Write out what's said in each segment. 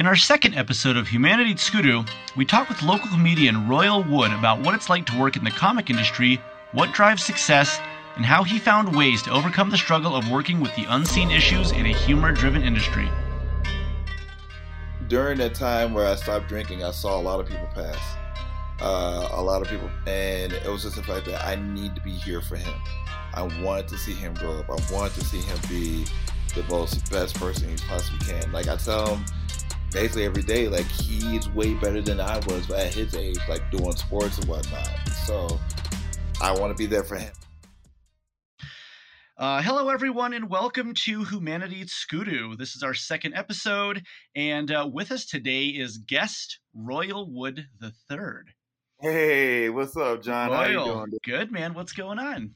In our second episode of Humanity Tskudu, we talk with local comedian Royal Wood about what it's like to work in the comic industry, what drives success, and how he found ways to overcome the struggle of working with the unseen issues in a humor driven industry. During that time where I stopped drinking, I saw a lot of people pass. Uh, a lot of people, and it was just the fact that I need to be here for him. I wanted to see him grow up. I wanted to see him be the most best person he possibly can. Like I tell him basically every day, like he's way better than I was at his age, like doing sports and whatnot. So I want to be there for him. Uh, hello, everyone, and welcome to Humanity Tskudu. This is our second episode, and uh, with us today is guest Royal Wood the Third. Hey, what's up, John? Royal, How you doing? good man. What's going on?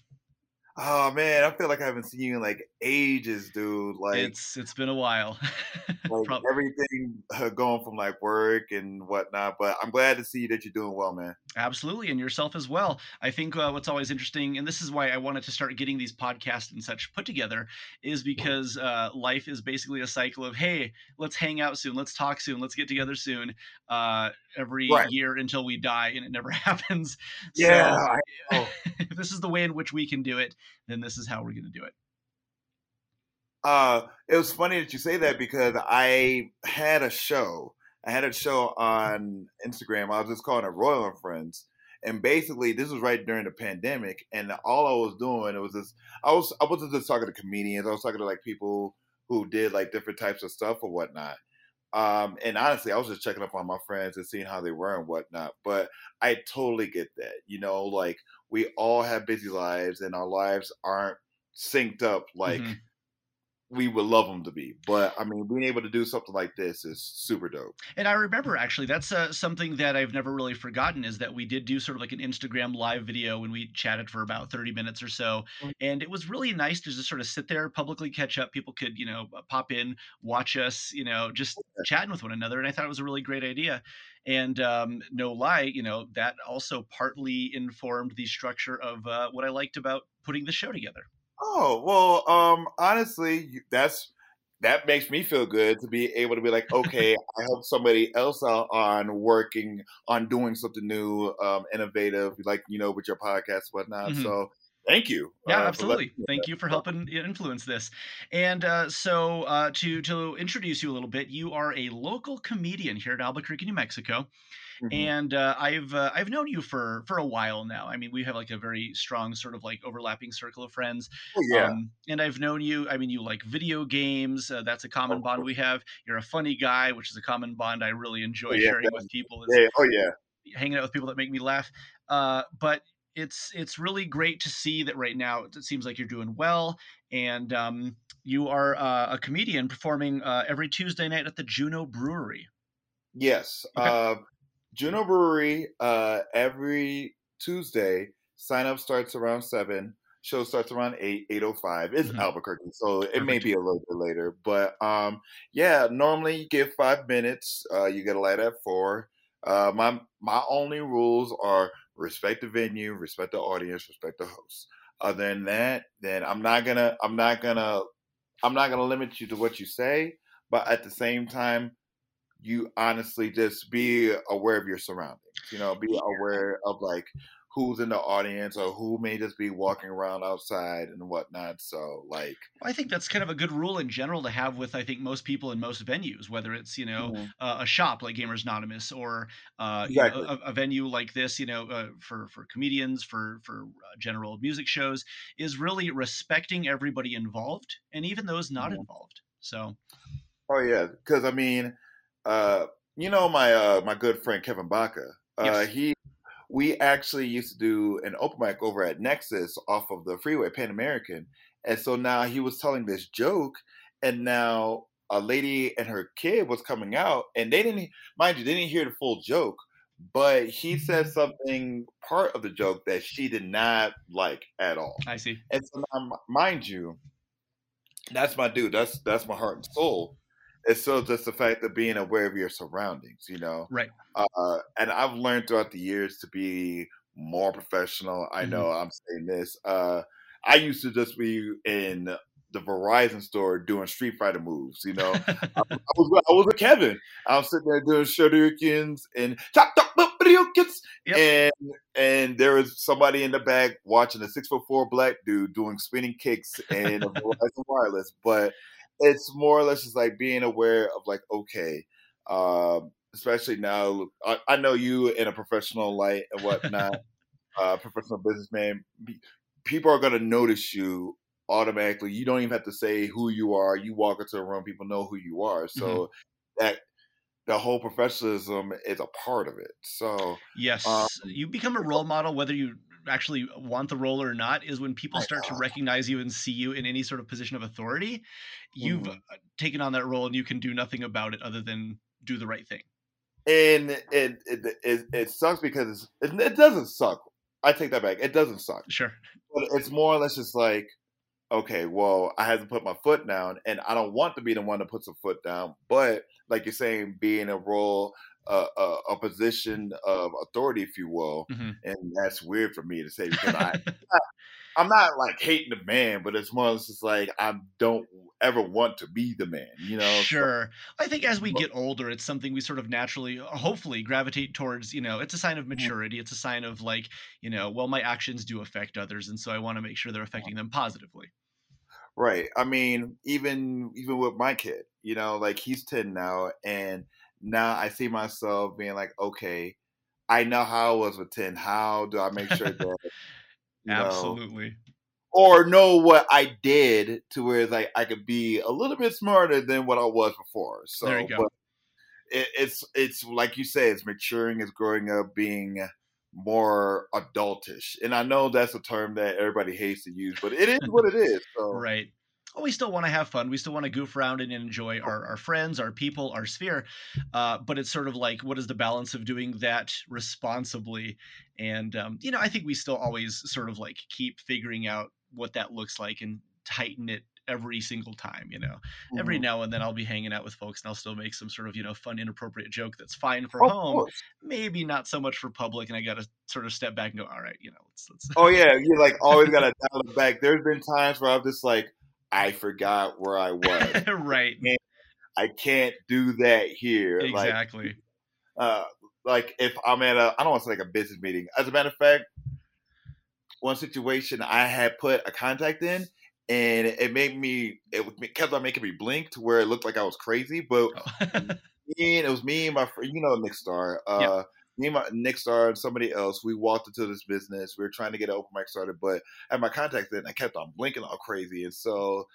Oh man, I feel like I haven't seen you in like ages, dude. Like it's it's been a while. like everything uh, going from like work and whatnot, but I'm glad to see that you're doing well, man. Absolutely, and yourself as well. I think uh, what's always interesting, and this is why I wanted to start getting these podcasts and such put together, is because uh, life is basically a cycle of hey, let's hang out soon, let's talk soon, let's get together soon. Uh, every right. year until we die, and it never happens. Yeah. So, if this is the way in which we can do it, then this is how we're going to do it. Uh, it was funny that you say that because I had a show. I had a show on Instagram. I was just calling it Royal and Friends. And basically, this was right during the pandemic, and all I was doing it was just I was I wasn't just talking to comedians. I was talking to like people who did like different types of stuff or whatnot. Um, and honestly, I was just checking up on my friends and seeing how they were and whatnot. But I totally get that. You know, like we all have busy lives and our lives aren't synced up like mm-hmm we would love them to be. But I mean, being able to do something like this is super dope. And I remember actually that's uh, something that I've never really forgotten is that we did do sort of like an Instagram live video when we chatted for about 30 minutes or so. Mm-hmm. And it was really nice to just sort of sit there, publicly catch up. People could, you know, pop in, watch us, you know, just okay. chatting with one another. And I thought it was a really great idea. And um, no lie, you know, that also partly informed the structure of uh, what I liked about putting the show together. Oh well, um, honestly, that's that makes me feel good to be able to be like, okay, I help somebody else out on working on doing something new, um, innovative, like you know, with your podcast, whatnot. Mm-hmm. So thank you. Yeah, uh, absolutely. Thank you for helping influence this. And uh, so uh, to to introduce you a little bit, you are a local comedian here in Albuquerque, New Mexico. Mm-hmm. And uh, I've uh, I've known you for for a while now. I mean, we have like a very strong sort of like overlapping circle of friends. Oh, yeah. Um, and I've known you. I mean, you like video games. Uh, that's a common oh, bond we have. You're a funny guy, which is a common bond I really enjoy oh, yeah, sharing with people. yeah. Oh yeah. Hanging out with people that make me laugh. Uh, but it's it's really great to see that right now it seems like you're doing well and um, you are uh, a comedian performing uh, every tuesday night at the juno brewery yes okay. uh, Juno Brewery uh, every Tuesday. Sign up starts around seven. Show starts around eight, eight oh five. It's mm-hmm. Albuquerque, so it may be a little bit later. But um, yeah, normally you get five minutes. Uh, you get a light at four. Uh, my my only rules are respect the venue, respect the audience, respect the host. Other than that, then I'm not gonna I'm not gonna I'm not gonna limit you to what you say. But at the same time, you honestly just be aware of your surroundings. You know, be aware of like who's in the audience or who may just be walking around outside and whatnot. So, like, I think that's kind of a good rule in general to have with I think most people in most venues, whether it's you know mm-hmm. uh, a shop like Gamers Anonymous or uh, exactly. you know, a, a, venue like this, you know, uh, for for comedians, for for uh, general music shows, is really respecting everybody involved and even those not mm-hmm. involved. So. Oh yeah, because I mean uh, you know my uh, my good friend Kevin Baca. Uh, yes. He we actually used to do an open mic over at Nexus off of the freeway Pan American, and so now he was telling this joke, and now a lady and her kid was coming out, and they didn't mind you, they didn't hear the full joke, but he said something part of the joke that she did not like at all. I see. And so now, mind you, that's my dude. That's that's my heart and soul it's still just the fact of being aware of your surroundings, you know. Right. Uh, and I've learned throughout the years to be more professional. I mm-hmm. know I'm saying this. Uh, I used to just be in the Verizon store doing Street Fighter moves. You know, I, I, was I was with Kevin. I was sitting there doing Shoryukens and chop chop yep. and and there was somebody in the back watching a six foot four black dude doing spinning kicks and a Verizon wireless. But it's more or less just like being aware of like okay. Um, especially now, I, I know you in a professional light and whatnot, uh, professional businessman. People are going to notice you automatically. You don't even have to say who you are. You walk into a room, people know who you are. So mm-hmm. that the whole professionalism is a part of it. So yes, um, you become a role model whether you actually want the role or not is when people start to recognize you and see you in any sort of position of authority you've mm-hmm. taken on that role and you can do nothing about it other than do the right thing. And it it it, it sucks because it, it doesn't suck. I take that back. It doesn't suck. Sure. But it's more or less just like okay, well, I have to put my foot down, and I don't want to be the one that puts a foot down. But like you're saying, being a role, uh, a, a, position of authority, if you will, mm-hmm. and that's weird for me to say because I, I'm not like hating the man, but it's more just like I don't ever want to be the man, you know. Sure. So, I think as we get older, it's something we sort of naturally, hopefully, gravitate towards. You know, it's a sign of mm-hmm. maturity. It's a sign of like, you know, well, my actions do affect others, and so I want to make sure they're affecting them positively. Right. I mean, even even with my kid, you know, like he's 10 now and now I see myself being like, okay, I know how I was with 10. How do I make sure that Absolutely. Know, or know what I did to where like I could be a little bit smarter than what I was before. So there you go. It, it's it's like you say, it's maturing, it's growing up, being more adultish. And I know that's a term that everybody hates to use, but it is what it is. So. right. Well, we still want to have fun. We still want to goof around and enjoy our, our friends, our people, our sphere. Uh, but it's sort of like, what is the balance of doing that responsibly? And, um, you know, I think we still always sort of like keep figuring out what that looks like and tighten it every single time you know mm-hmm. every now and then i'll be hanging out with folks and i'll still make some sort of you know fun inappropriate joke that's fine for home maybe not so much for public and i gotta sort of step back and go all right you know let's, let's... oh yeah you like always gotta dial it back there's been times where i've just like i forgot where i was right I can't do that here exactly like, uh like if i'm at a i don't want to say like a business meeting as a matter of fact one situation I had put a contact in and it made me it kept on making me blink to where it looked like I was crazy. But oh. me and it was me and my friend, you know, Nick Star. Uh, yep. Me and my Nick Star and somebody else, we walked into this business. We were trying to get an open mic started, but at my contacts in. I kept on blinking all crazy, and so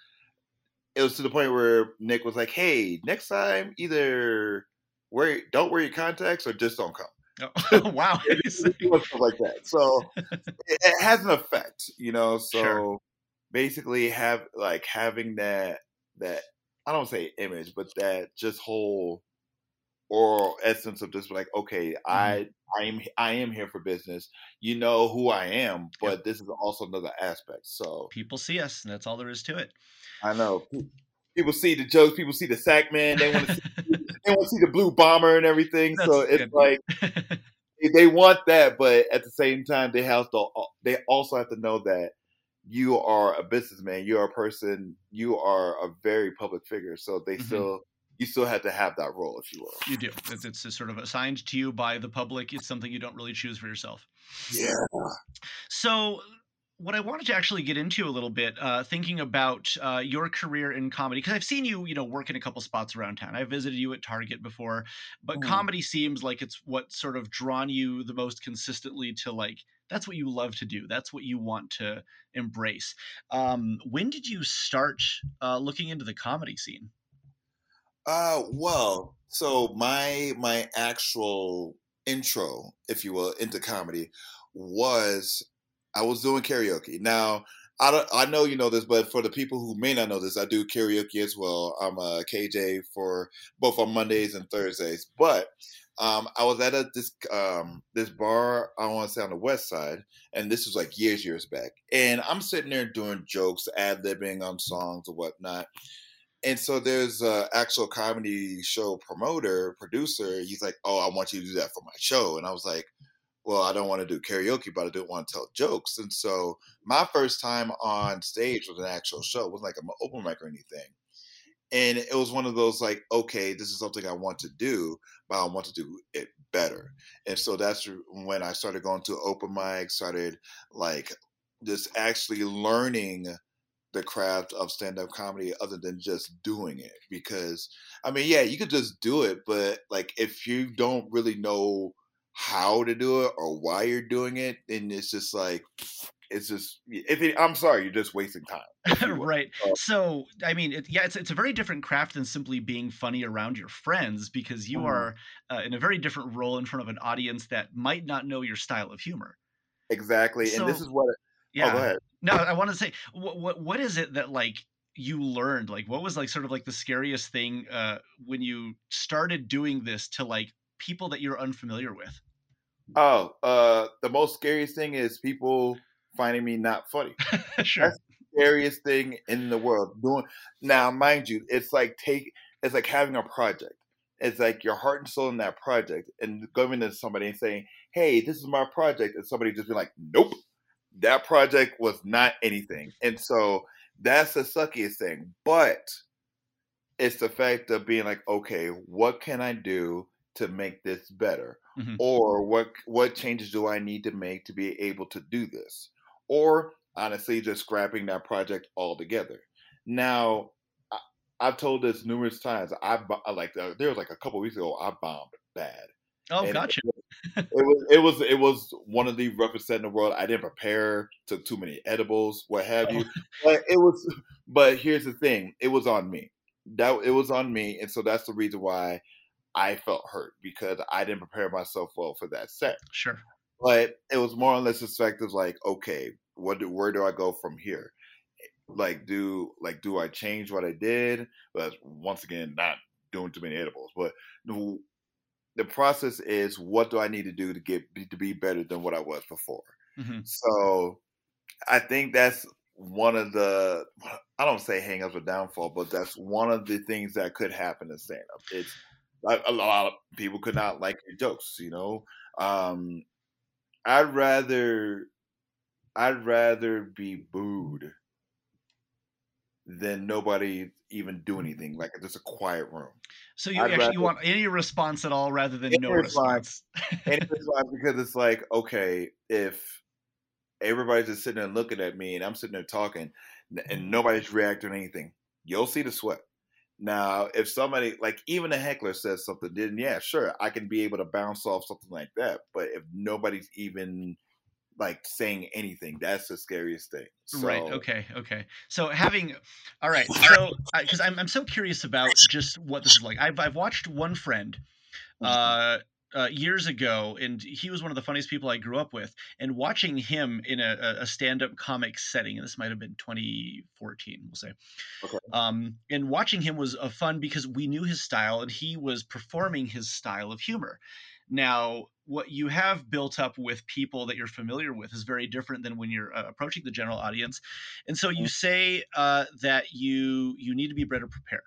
it was to the point where Nick was like, "Hey, next time, either wear don't wear your contacts or just don't come." Oh, wow. stuff like that. So it, it, has an effect, you know. So sure basically have like having that that I don't say image, but that just whole oral essence of just like, okay, mm-hmm. I I am I am here for business. You know who I am, but yep. this is also another aspect. So people see us, and that's all there is to it. I know. People see the jokes. People see the sack man. They want to see, they want to see the blue bomber and everything. That's so it's like they want that, but at the same time, they have to. They also have to know that you are a businessman, you are a person, you are a very public figure. So they mm-hmm. still you still have to have that role, if you will. You do. It's, it's sort of assigned to you by the public. It's something you don't really choose for yourself. Yeah. So what I wanted to actually get into a little bit, uh, thinking about uh, your career in comedy, because I've seen you, you know, work in a couple spots around town. I visited you at Target before, but mm. comedy seems like it's what sort of drawn you the most consistently to like that's what you love to do. That's what you want to embrace. Um, when did you start uh, looking into the comedy scene? Uh, well, so my my actual intro, if you will, into comedy was I was doing karaoke. Now, I don't, I know you know this, but for the people who may not know this, I do karaoke as well. I'm a KJ for both on Mondays and Thursdays. But um, I was at a, this um, this bar I want to say on the west side, and this was like years years back. And I'm sitting there doing jokes, ad libbing on songs or whatnot. And so there's an actual comedy show promoter, producer. He's like, "Oh, I want you to do that for my show," and I was like, well, I don't want to do karaoke, but I do want to tell jokes. And so my first time on stage was an actual show. It wasn't like an open mic or anything. And it was one of those like, okay, this is something I want to do, but I want to do it better. And so that's when I started going to open mic, started like just actually learning the craft of stand-up comedy other than just doing it because i mean yeah you could just do it but like if you don't really know how to do it or why you're doing it, then it's just like it's just if it, I'm sorry, you're just wasting time. right. Uh, so I mean, it, yeah, it's it's a very different craft than simply being funny around your friends because you mm-hmm. are uh, in a very different role in front of an audience that might not know your style of humor. Exactly, so, and this is what. It, yeah. Oh, go ahead. No, I want to say what what what is it that like you learned? Like, what was like sort of like the scariest thing uh, when you started doing this to like people that you're unfamiliar with? Oh, uh, the most scariest thing is people finding me not funny. sure. That's the scariest thing in the world. Doing now, mind you, it's like take it's like having a project. It's like your heart and soul in that project, and going to somebody and saying, "Hey, this is my project," and somebody just be like, "Nope, that project was not anything." And so that's the suckiest thing. But it's the fact of being like, okay, what can I do to make this better? Mm-hmm. Or what what changes do I need to make to be able to do this? Or honestly, just scrapping that project altogether. Now, I, have told this numerous times. I like uh, there was like a couple weeks ago. I bombed bad. Oh, and gotcha. It, was it was it was one of the roughest set in the world. I didn't prepare, took too many edibles, what have oh. you. But it was. But here's the thing: it was on me. That it was on me, and so that's the reason why I felt hurt because I didn't prepare myself well for that set. Sure. But it was more or less effective like, okay, what do, where do I go from here? Like do like do I change what I did? But once again, not doing too many edibles. But the, process is what do I need to do to get to be better than what I was before? Mm-hmm. So I think that's one of the I don't say hangups or downfall, but that's one of the things that could happen in stand up. It's a lot of people could not like your jokes. You know, um, I'd rather I'd rather be booed than nobody even do mm-hmm. anything like just a quiet room. So you I'd actually rather, you want any response at all rather than no response. response. any response because it's like okay if everybody's just sitting there looking at me and I'm sitting there talking and mm-hmm. nobody's reacting to anything, you'll see the sweat. Now, if somebody like even a heckler says something, then yeah, sure, I can be able to bounce off something like that. But if nobody's even like saying anything, that's the scariest thing. So, right. Okay. Okay. So having, all right. So because I'm I'm so curious about just what this is like. I've I've watched one friend, mm-hmm. uh, uh, years ago, and he was one of the funniest people I grew up with. And watching him in a, a stand-up comic setting, and this might have been 2014, we'll say. Okay. Um, and watching him was a fun because we knew his style, and he was performing his style of humor. Now, what you have built up with people that you're familiar with is very different than when you're uh, approaching the general audience, and so you mm-hmm. say uh, that you you need to be better prepared.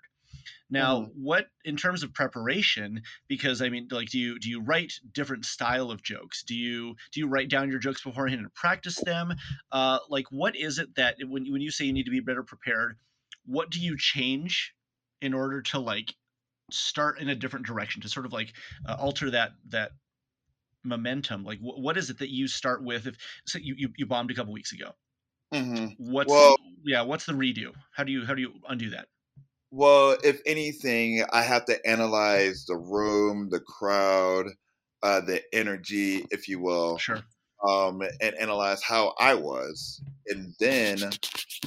Now, mm-hmm. what in terms of preparation? Because I mean, like, do you do you write different style of jokes? Do you do you write down your jokes beforehand and practice them? Uh, like, what is it that when when you say you need to be better prepared, what do you change in order to like start in a different direction to sort of like uh, alter that that momentum? Like, wh- what is it that you start with? If so you you, you bombed a couple weeks ago, mm-hmm. what's well, yeah, what's the redo? How do you how do you undo that? Well, if anything, I have to analyze the room, the crowd, uh, the energy, if you will. Sure. Um, and analyze how I was. And then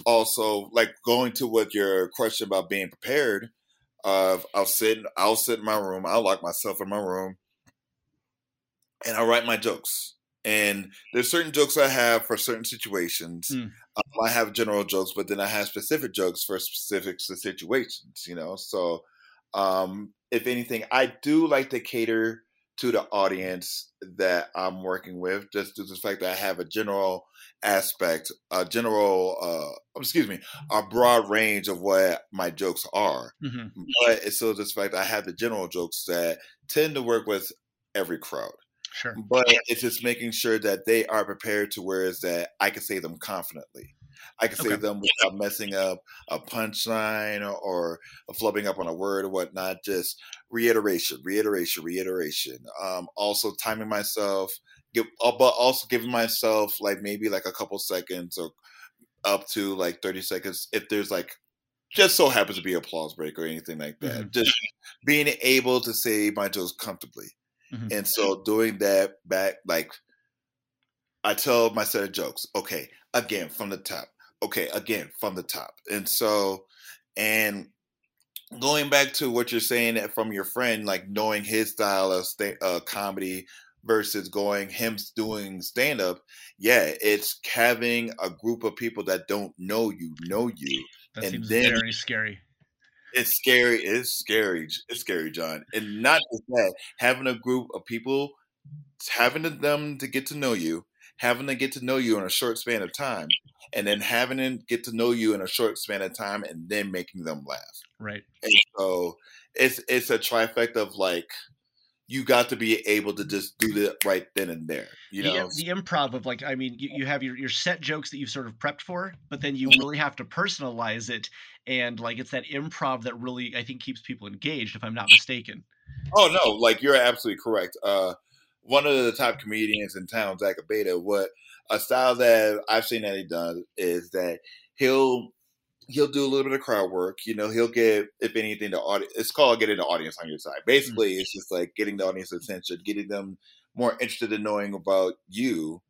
also like going to what your question about being prepared, uh, I'll sit I'll sit in my room, I'll lock myself in my room and I'll write my jokes. And there's certain jokes I have for certain situations. Mm. Um, I have general jokes, but then I have specific jokes for specific situations, you know? So, um, if anything, I do like to cater to the audience that I'm working with, just due to the fact that I have a general aspect, a general, uh, excuse me, a broad range of what my jokes are. Mm-hmm. But it's still just the fact I have the general jokes that tend to work with every crowd. Sure. But it's just making sure that they are prepared to where is that I can say them confidently. I can say Okay. them without messing up a punchline or, or flubbing up on a word or whatnot. Just reiteration, reiteration, reiteration. Um, also timing myself, give, uh, but also giving myself like maybe like a couple seconds or up to like 30 seconds if there's like just so happens to be a applause break or anything like that. Mhm. Just being able to say my jokes comfortably. Mhm. And so doing that back, like I tell my set of jokes, okay, again from the top, okay, again from the top. And so, and going back to what you're saying that from your friend, like knowing his style of sta- uh, comedy versus going him doing stand up, yeah, it's having a group of people that don't know you know you That and seems then- very scary. it's scary. It's scary. It's scary, John. And not just that, having a group of people, having them to get to know you, having to get to know you in a short span of time, and then having them get to know you in a short span of time, and then making them laugh. Right. And so it's it's a trifecta of like you got to be able to just do that right then and there. You the, know, the improv of like, I mean, you, you have your, your set jokes that you've sort of prepped for, but then you really have to personalize it. And like, it's that improv that really, I think, keeps people engaged, if I'm not mistaken. Oh no, like you're absolutely correct. Uh, one of the top comedians in town, Zach Abeda, what a style that I've seen that he does is that he'll he'll do a little bit of crowd work. You know, he'll get if anything the audience. It's called getting the audience on your side. Hmm. Basically, it's just like getting the audience attention, getting them more interested in knowing about you.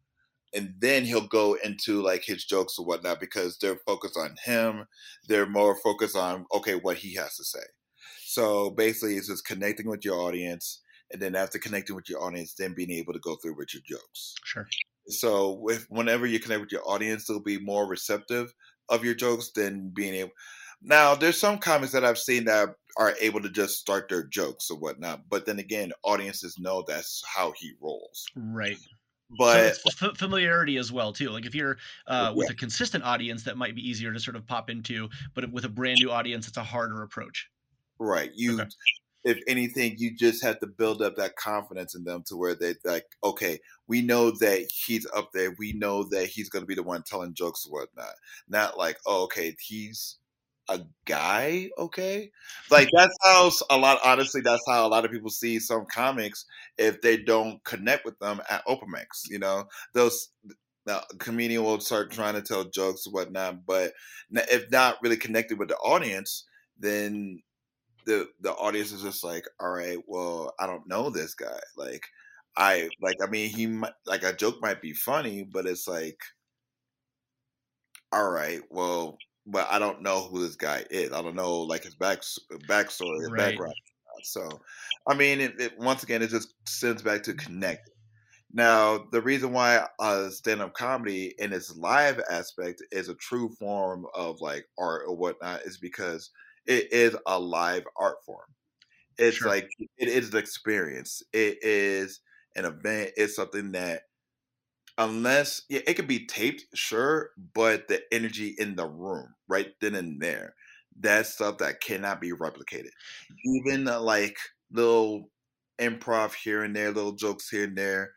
And then he'll go into like his jokes or whatnot because they're focused on him. They're more focused on okay what he has to say. So basically, it's just connecting with your audience, and then after connecting with your audience, then being able to go through with your jokes. Sure. So with whenever you connect with your audience, they'll be more receptive of your jokes than being able. Now, there's some comics that I've seen that are able to just start their jokes or whatnot, but then again, audiences know that's how he rolls. Right. But so f- familiarity as well too. Like if you're uh, with a consistent audience, that might be easier to sort of pop into, but with a brand new audience, it's a harder approach. Right. You, Okay. If anything, you just have to build up that confidence in them to where they like, okay, we know that he's up there. We know that he's going to be the one telling jokes whatnot. Not like, oh, okay, he's a guy. Okay. Like that's how a lot, honestly, that's how a lot of people see some comics if they don't connect with them at open mics. You know, those. Now, comedian will start trying to tell jokes whatnot, but if not really connected with the audience, then the the audience is just like, all right, well, I don't know this guy. Like, I like, I mean, he might like a joke might be funny, but it's like, all right, well, but I don't know who this guy is. I don't know like his back backstory, his Right. background. So, I mean, it, it, once again, it just sends back to connect. Now, the reason why uh, stand-up comedy in its live aspect is a true form of like art or whatnot is because it is a live art form. It's Sure. like it is an experience. It is an event. It's something that unless yeah, it could be taped, sure, but the energy in the room right then and there, that's stuff that cannot be replicated. Even like little improv here and there, little jokes here and there,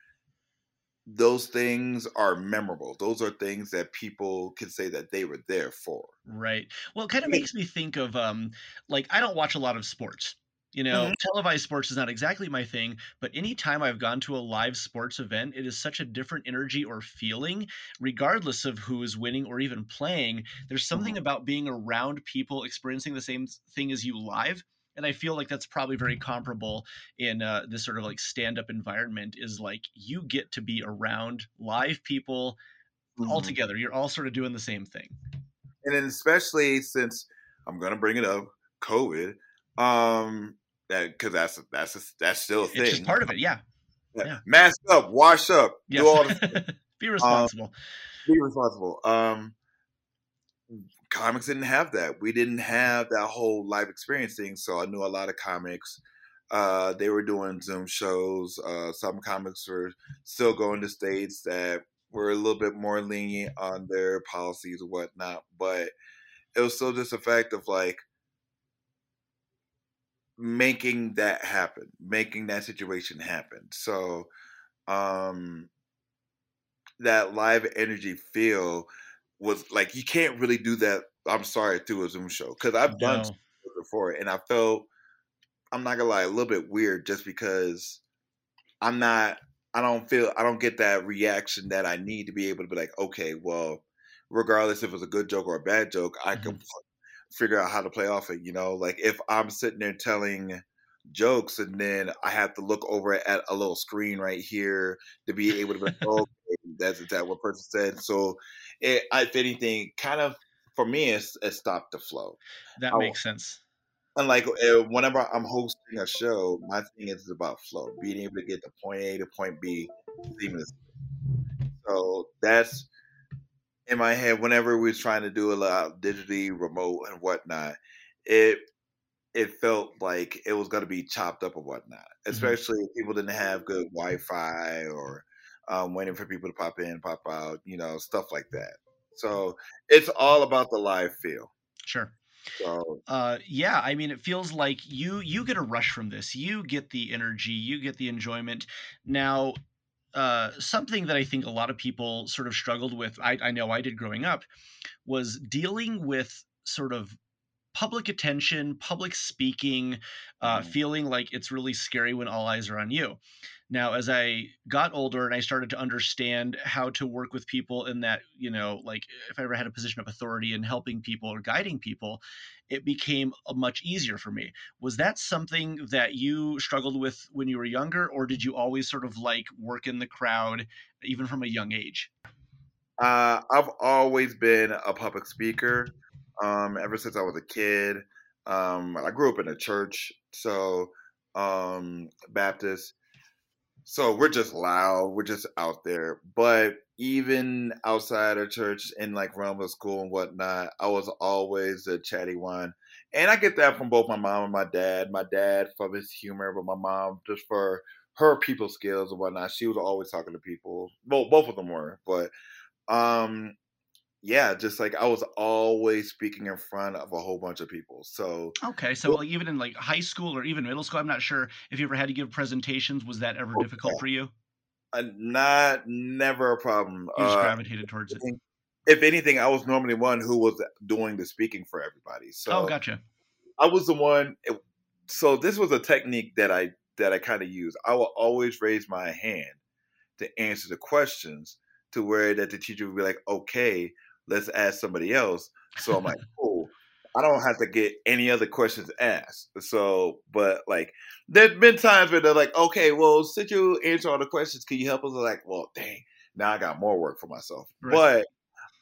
those things are memorable. Those are things that people can say that they were there for. Right. Well, it kind of makes me think of um like I don't watch a lot of sports. You know, Mhm. televised sports is not exactly my thing, but anytime I've gone to a live sports event, it is such a different energy or feeling, regardless of who is winning or even playing. There's something about being around people experiencing the same thing as you live. And I feel like that's probably very comparable in uh, this sort of like stand up environment is like you get to be around live people all Mhm. together. You're all sort of doing the same thing. And then especially since I'm gonna bring it up, COVID, um, that because that's that's a, that's still a thing. It's just part of it. Yeah. Yeah. yeah. Mask up, wash up, do all the Be responsible. be responsible. Um, comics didn't have that. We didn't have that whole live experience thing. So I knew a lot of comics. Uh, they were doing Zoom shows. Uh, some comics were still going to states that were a little bit more lenient on their policies and whatnot. But it was still just a fact of like making that happen, making that situation happen. So um that live energy feel was like you can't really do that. I'm sorry through a Zoom show because I've done No. before and I felt I'm not gonna lie a little bit weird just because I'm not. I don't feel. I don't get that reaction that I need to be able to be like, okay, well, regardless if it's a good joke or a bad joke, I can mm-hmm. figure out how to play off it. You know, like if I'm sitting there telling jokes and then I have to look over at a little screen right here to be able to be like, oh, okay, that's that what person said. So, it, if anything, kind of for me, it's, it stopped the flow. That I- makes sense. And like whenever I'm hosting a show, my thing is about flow, being able to get to point A to point B seamlessly. So that's in my head. Whenever we was trying to do a lot digitally, remote, and whatnot, it it felt like it was going to be chopped up and whatnot. Especially if people didn't have good Wi-Fi or um, waiting for people to pop in, pop out, you know, stuff like that. So it's all about the live feel. Sure. So Uh, yeah, I mean, it feels like you you get a rush from this. You get the energy, you get the enjoyment. Now, uh, something that I think a lot of people sort of struggled with, I, I know I did growing up, was dealing with sort of public attention, public speaking, uh, Mhm. feeling like it's really scary when all eyes are on you. Now, as I got older and I started to understand how to work with people in that, you know, like if I ever had a position of authority in helping people or guiding people, it became much easier for me. Was that something that you struggled with when you were younger, or did you always sort of like work in the crowd, even from a young age? Uh, I've always been a public speaker. Um, ever since I was a kid. Um, I grew up in a church, so um, Baptist. So we're just loud. We're just out there. But even outside of church, in like realm of school and whatnot, I was always a chatty one. And I get that from both my mom and my dad. My dad for his humor, but my mom just for her people skills and whatnot. She was always talking to people. Well, both of them were, but um yeah just like i was always speaking in front of a whole bunch of people so Okay, so like even in like high school or even middle school, I'm not sure if you ever had to give presentations. Was that ever Oh, difficult for you? uh, not never a problem You just uh, gravitated towards it. if anything i was normally one who was doing the speaking for everybody so Oh, gotcha. i was the one it, so this was a technique that i that i kind of use i will always raise my hand to answer the questions to where that the teacher would be like okay let's ask somebody else so i'm like cool I don't have to get any other questions asked. So, but like, there's been times where they're like, okay, well, since you answer all the questions, can you help us? I'm like, well, dang, now I got more work for myself. Right.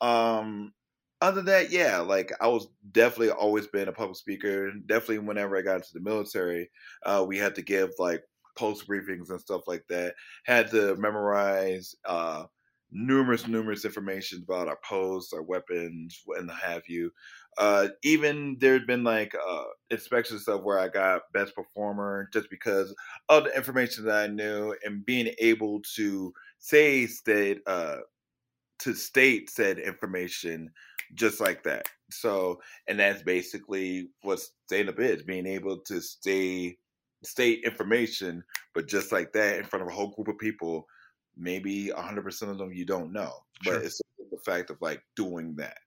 But, um, other than that, yeah, like I was definitely always been a public speaker. Definitely, whenever I got into the military, uh, we had to give like post briefings and stuff like that. Had to memorize uh, numerous, numerous information about our posts, our weapons, and the have you. Uh, even there'd been like uh, inspection stuff where I got best performer just because of the information that I knew and being able to say state uh, to state said information just like that. So, and that's basically what stand up is being able to stay state information, but just like that in front of a whole group of people. Maybe 100% of them you don't know, Sure. but it's the fact of like doing that.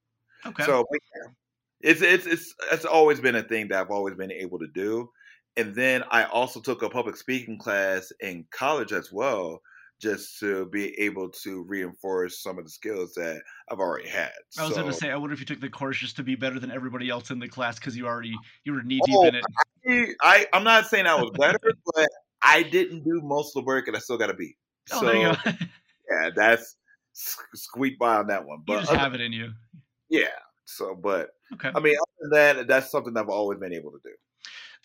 Okay. So yeah, it's it's it's it's always been a thing that I've always been able to do. And then I also took a public speaking class in college as well, just to be able to reinforce some of the skills that I've already had. I was so, going to say, I wonder if you took the course just to be better than everybody else in the class because you already you were knee deep Oh, in it. I I'm not saying I was better, but I didn't do most of the work, and I still got to a B. Oh, so there you go. yeah, that's squeak by on that one. you But just other- have it in you. yeah, so but Okay. I mean, other than that, that's something I've always been able to do.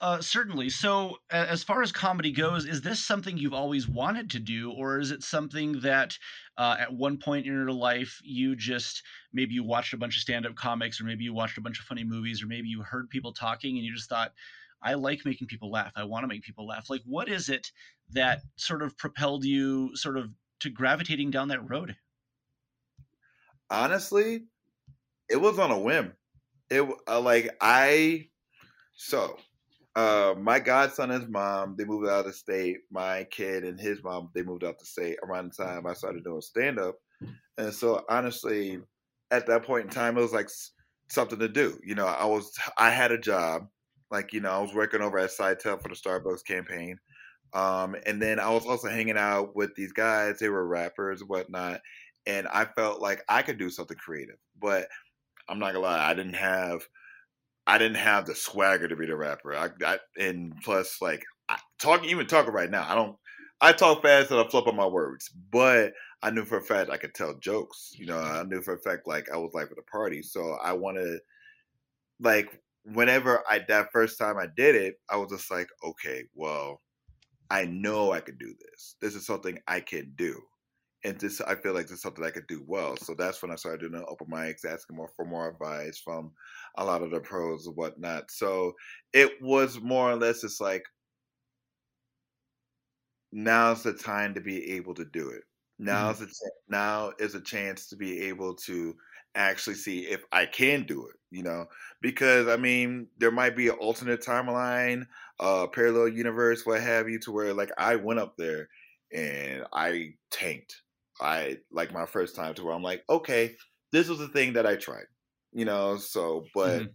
Uh, certainly. So, as far as comedy goes, is this something you've always wanted to do, or is it something that uh, at one point in your life you just maybe you watched a bunch of stand-up comics, or maybe you watched a bunch of funny movies, or maybe you heard people talking and you just thought, I like making people laugh. I want to make people laugh. Like, what is it that sort of propelled you sort of to gravitating down that road? honestly, it was on a whim. It uh, like I so uh, my godson and his mom, they moved out of state. My kid and his mom, they moved out the state around the time I started doing stand up. And so honestly, at that point in time, it was like something to do. You know, I was I had a job, like you know, I was working over at Sitel for the Starbucks campaign, um, and then I was also hanging out with these guys. They were rappers whatnot, and I felt like I could do something creative. But I'm not gonna lie, I didn't have I didn't have the swagger to be the rapper. I, I and plus like I, talking even talking right now, I don't. I talk fast and I flip on my words, but I knew for a fact I could tell jokes. You know, I knew for a fact like I was like at a party, so I wanted like whenever I that first time I did it, I was just like, okay, well, I know I could do this. This is something I can do and this I feel like this is something I could do well. So that's when I started doing the open mics, asking more for more advice from a lot of the pros and whatnot. So it was more or less it's like now's the time to be able to do it. Now's mm-hmm. the now is a chance to be able to actually see if I can do it, you know, because I mean, there might be an alternate timeline, uh, parallel universe, what have you, to where like I went up there and I tanked. I like my first time to where I'm like, okay, this was the thing that I tried, you know. So, but mm-hmm.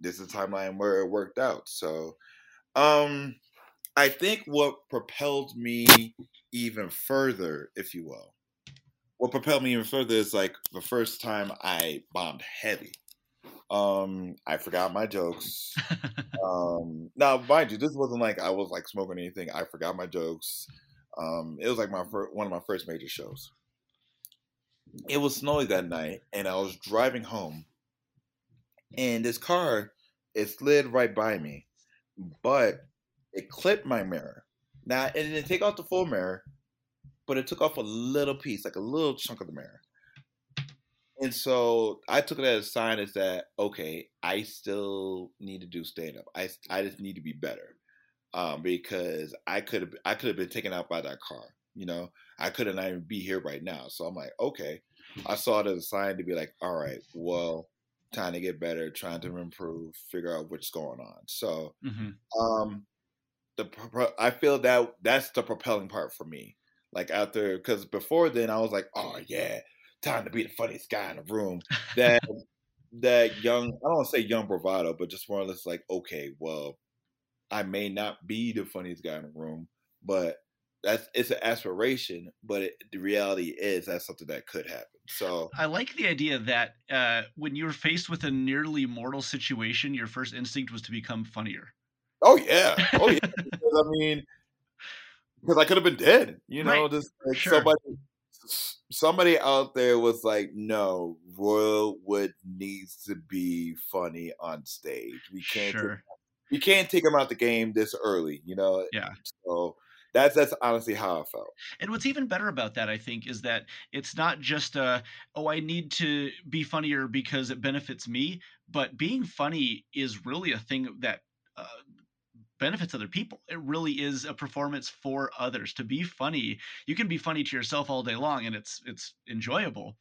this is a timeline where it worked out. So, um, I think what propelled me even further, if you will, what propelled me even further is like the first time I bombed heavy. Um, I forgot my jokes. um, now, mind you, this wasn't like I was like smoking anything. I forgot my jokes. Um, it was like my first, one of my first major shows. It was snowy that night, and I was driving home, and this car it slid right by me, but it clipped my mirror. Now it didn't take off the full mirror, but it took off a little piece, like a little chunk of the mirror. And so I took it as a sign as that okay, I still need to do stand up. I I just need to be better um, because I could have I could have been taken out by that car. You know, I couldn't even be here right now. So I'm like, okay. I saw it as a sign to be like, all right, well, trying to get better, trying to improve, figure out what's going on. So, mm-hmm. um, the I feel that that's the propelling part for me. Like after, because before then I was like, oh yeah, time to be the funniest guy in the room. That that young, I don't want to say young bravado, but just more or less like, okay, well, I may not be the funniest guy in the room, but that's it's an aspiration, but it, the reality is that's something that could happen. So I like the idea that uh, when you were faced with a nearly mortal situation, your first instinct was to become funnier. Oh yeah, oh yeah. I mean, because I could have been dead. You know, right. just like sure. somebody, somebody out there was like, "No, Royal Wood needs to be funny on stage. We can't." Sure you can't take him out the game this early, you know. Yeah. So that's that's honestly how I felt. And what's even better about that, I think, is that it's not just a oh, I need to be funnier because it benefits me, but being funny is really a thing that uh, benefits other people. It really is a performance for others. To be funny, you can be funny to yourself all day long, and it's it's enjoyable.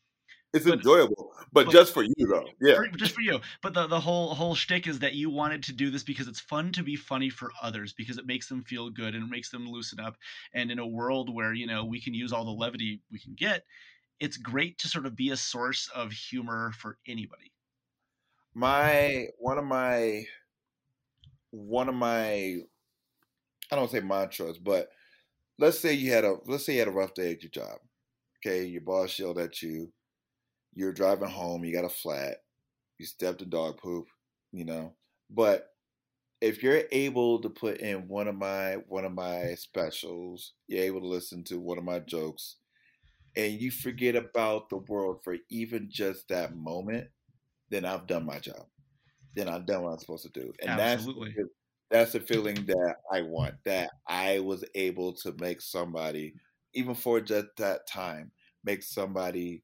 It's but, enjoyable, but, but, just for you though. Yeah, for, just for you. But the, the whole whole shtick is that you wanted to do this because it's fun to be funny for others because it makes them feel good and it makes them loosen up. And in a world where you know we can use all the levity we can get, it's great to sort of be a source of humor for anybody. My one of my one of my I don't say mantras, but let's say you had a let's say you had a rough day at your job. Okay, your boss yelled at you you're driving home, you got a flat, you stepped in dog poop, you know. But if you're able to put in one of my one of my specials, you're able to listen to one of my jokes, and you forget about the world for even just that moment, then I've done my job. Then I've done what I'm supposed to do. And Absolutely. that's that's the feeling that I want. That I was able to make somebody, even for just that time, make somebody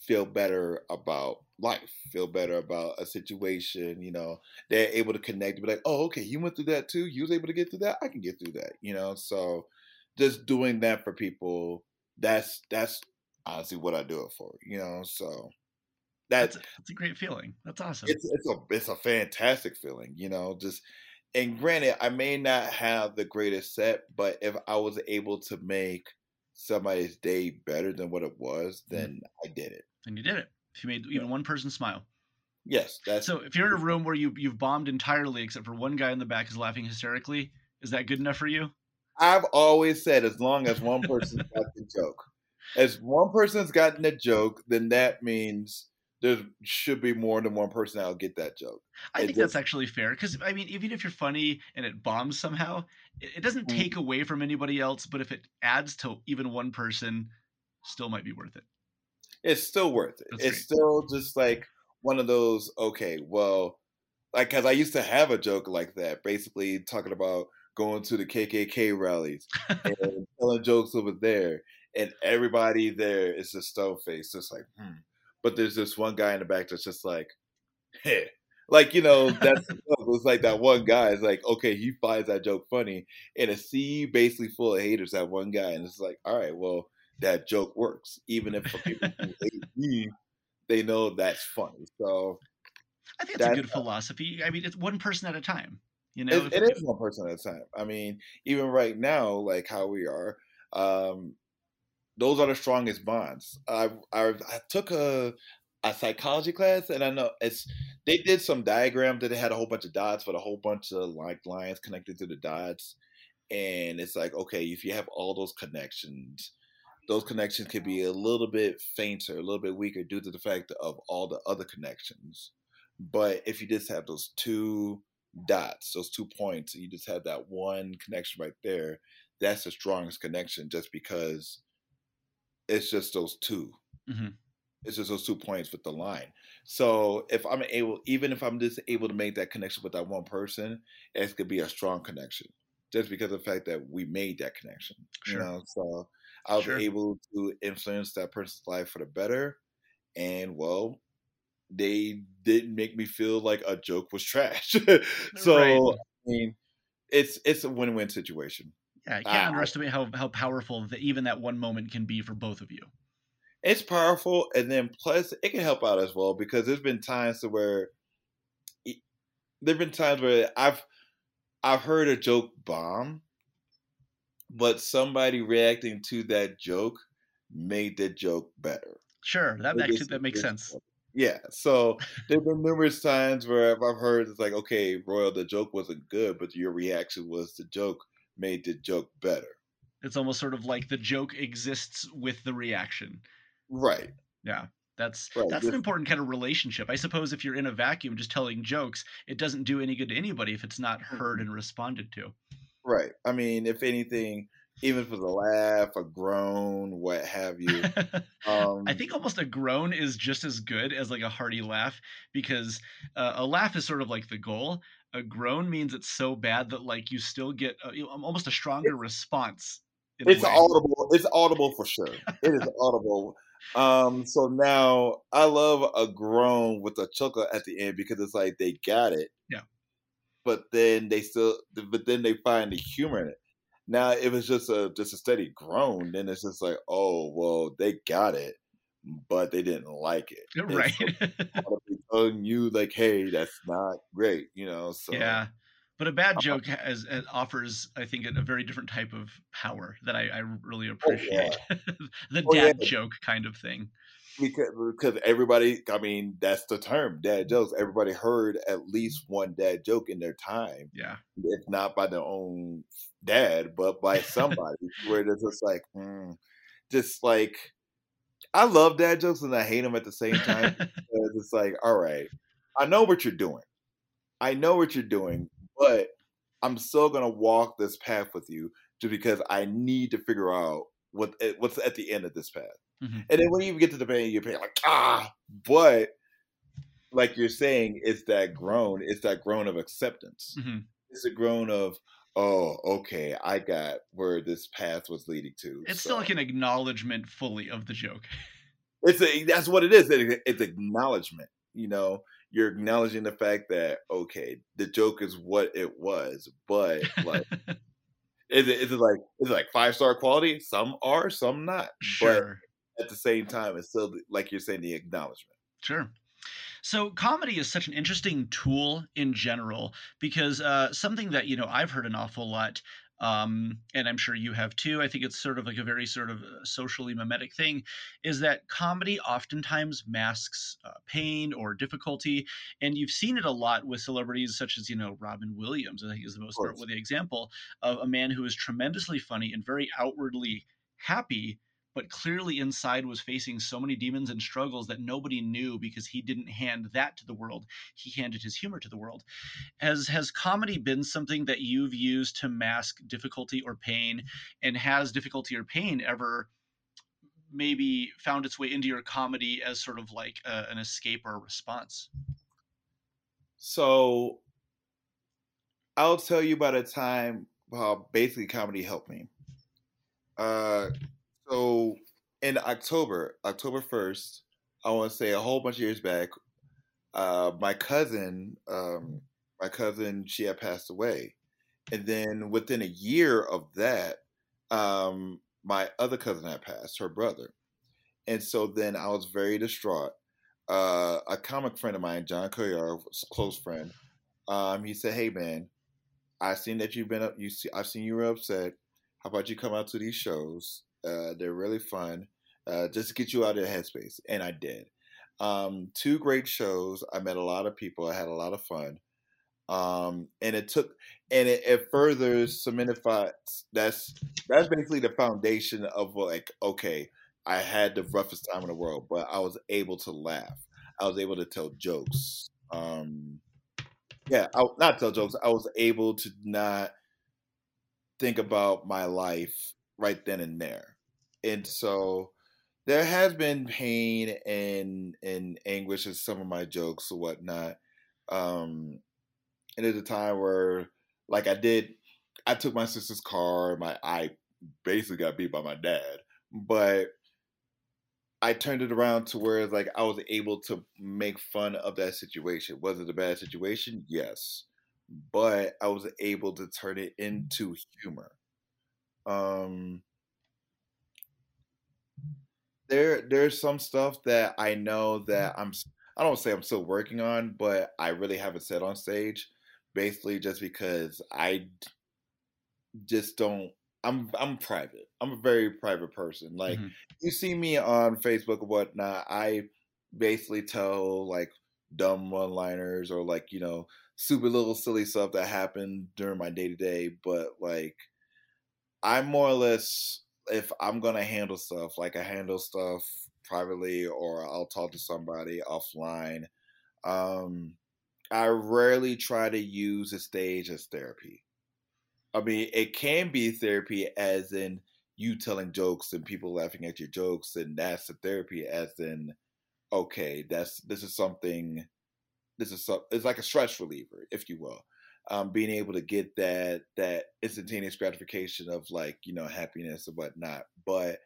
feel better about life, feel better about a situation, you know, they're able to connect, be like, oh, okay, you went through that too. You was able to get through that. I can get through that, you know? So just doing that for people, that's, that's honestly what I do it for, you know? So that's, that's, a, that's a great feeling. That's awesome. It's, it's a, it's a fantastic feeling, you know, just, and granted, I may not have the greatest set, but if I was able to make somebody's day better than what it was, mm. then mm-hmm. I did it. And you did it. If you made even yeah. one person smile. Yes, that's so. If you're in a room where you you've bombed entirely, except for one guy in the back is laughing hysterically, is that good enough for you? I've always said, as long as one person got the joke, as one person's gotten the joke, then that means there should be more than one person that'll get that joke. I it think that's actually fair because I mean, even if you're funny and it bombs somehow, it, doesn't mm-hmm. take away from anybody else. But if it adds to even one person, still might be worth it. It's still worth it. That's it's great. still just like one of those. Okay, well, like because I used to have a joke like that, basically talking about going to the KKK rallies and telling jokes over there, and everybody there is a stone face, just like, hmm. But there's this one guy in the back that's just like, hey. Like, you know, that's it's like that one guy is like, okay, he finds that joke funny. And a sea basically full of haters, that one guy. And it's like, all right, well, that joke works. Even if people hate me, they know that's funny. So I think it's a good philosophy. I mean, it's one person at a time. You know, it, it is one person at a time. I mean, even right now, like how we are, um, those are the strongest bonds. I I, I took a a psychology class, and I know it's they did some diagram that they had a whole bunch of dots, but a whole bunch of like lines connected to the dots, and it's like okay, if you have all those connections, those connections could be a little bit fainter, a little bit weaker due to the fact of all the other connections. But if you just have those two dots, those two points, you just have that one connection right there, that's the strongest connection just because it's just those 2 mm-hmm. It's just those two points with the line. So if I'm able, even if I'm just able to make that connection with that one person, it could be a strong connection just because of the fact that we made that connection. Sure. You know, so I was sure. able to influence that person's life for the better. And well, they didn't make me feel like a joke was trash. so right. I mean, it's it's a win-win situation. Yeah, I can't uh, underestimate how how powerful that even that one moment can be for both of you. It's powerful, and then plus it can help out as well because there's been times to where there've been times where I've I've heard a joke bomb, but somebody reacting to that joke made the joke better. Sure, that actually that makes sense. Yeah, so there've been numerous times where I've heard it's like, okay, Royal, the joke wasn't good, but your reaction was the joke made the joke better. It's almost sort of like the joke exists with the reaction. Right. Yeah. That's right. that's an important kind of relationship. I suppose if you're in a vacuum just telling jokes, it doesn't do any good to anybody if it's not heard mm-hmm. and responded to. Right. I mean, if anything, even for the laugh, a groan, what have you. Um, I think almost a groan is just as good as like a hearty laugh because uh, a laugh is sort of like the goal. A groan means it's so bad that like you still get a, you know, almost a stronger response. It's audible. It's audible for sure. It is audible. Um, so now I love a groan with a chuckle at the end because it's like they got it. Yeah. But then they still, but then they find the humor in it. Now, if it's just a just a steady groan, then it's just like, oh well, they got it, but they didn't like it. Right. telling you like, hey, that's not great, you know. So yeah. But a bad uh, joke has, offers, I think, a very different type of power that I, I really appreciate. Oh, yeah. the oh, dad yeah. joke kind of thing because because everybody i mean that's the term dad jokes. Everybody heard at least one dad joke in their time yeah. if not by their own dad but by somebody where it's just like mm, just like i love dad jokes and i hate them at the same time it's like all right i know what you're doing. I know what you're doing but i'm still gonna walk this path with you just because i need to figure out what eh, what's at the end of this path Mm-hmm. And then when you get to the pain, you're paying like, ah, but like you're saying, it's that groan, it's that groan of acceptance. Mm-hmm. It's a groan of, oh, okay, I got where this path was leading to. It's so. still like an acknowledgement fully of the joke. It's a, that's what it is. It's acknowledgement. You know, you're acknowledging the fact that okay, the joke is what it was, but like. Is it, is it like is it like five star quality? Some are, some not. Sure at the same time, it's still like you're saying the acknowledgement. Sure. So comedy is such an interesting tool in general because uh, something that you know I've heard an awful lot, um, and I'm sure you have too. I think it's sort of like a very sort of uh, socially mimetic thing, is that comedy oftentimes masks uh, pain or difficulty, and you've seen it a lot with celebrities such as you know Robin Williams. I think is the most noteworthy example of a man who is tremendously funny and very outwardly happy but clearly inside was facing so many demons and struggles that nobody knew because he didn't hand that to the world. He handed his humor to the world. Has has comedy been something that you've used to mask difficulty or pain? And has difficulty or pain ever maybe found its way into your comedy as sort of like a, an escape or a response? So i'll tell you about a time how basically comedy helped me. Uh so in October, October first, I want to say a whole bunch of years back, uh, my cousin, um, my cousin, she had passed away, and then within a year of that, um, my other cousin had passed, her brother, and so then I was very distraught. Uh, a comic friend of mine, John Coyar, close friend, um, he said, "Hey man, I've seen that you've been up. You see, I've seen you were upset. How about you come out to these shows? Uh, they're really fun. Uh, just to get you out of the headspace. And I did. Um, two great shows. I met a lot of people. I had a lot of fun. Um, and it took, and it, it further cementified. That's that's basically the foundation of like, okay, I had the roughest time in the world, but I was able to laugh. I was able to tell jokes. Um, yeah, I, not tell jokes. I was able to not think about my life right then and there and so there has been pain and and anguish in some of my jokes or whatnot. Um, and at a time where, like, I did, I took my sister's car. My I basically got beat by my dad, but I turned it around to where like I was able to make fun of that situation. Was it a bad situation? Yes, but I was able to turn it into humor. Um, there there's some stuff that I know that I'm I don't say I'm still working on, but I really haven't said on stage. Basically, just because I just don't. I'm I'm private. I'm a very private person. Like mm-hmm. you see me on Facebook or whatnot. I basically tell like dumb one-liners or like you know super little silly stuff that happened during my day to day. But like I'm more or less if I'm gonna handle stuff, like I handle stuff privately or I'll talk to somebody offline, um, I rarely try to use a stage as therapy. I mean, it can be therapy as in you telling jokes and people laughing at your jokes, and that's the therapy as in, okay, that's this is something, this is some, it's like a stress reliever, if you will um, being able to get that that instantaneous gratification of like you know happiness and whatnot. But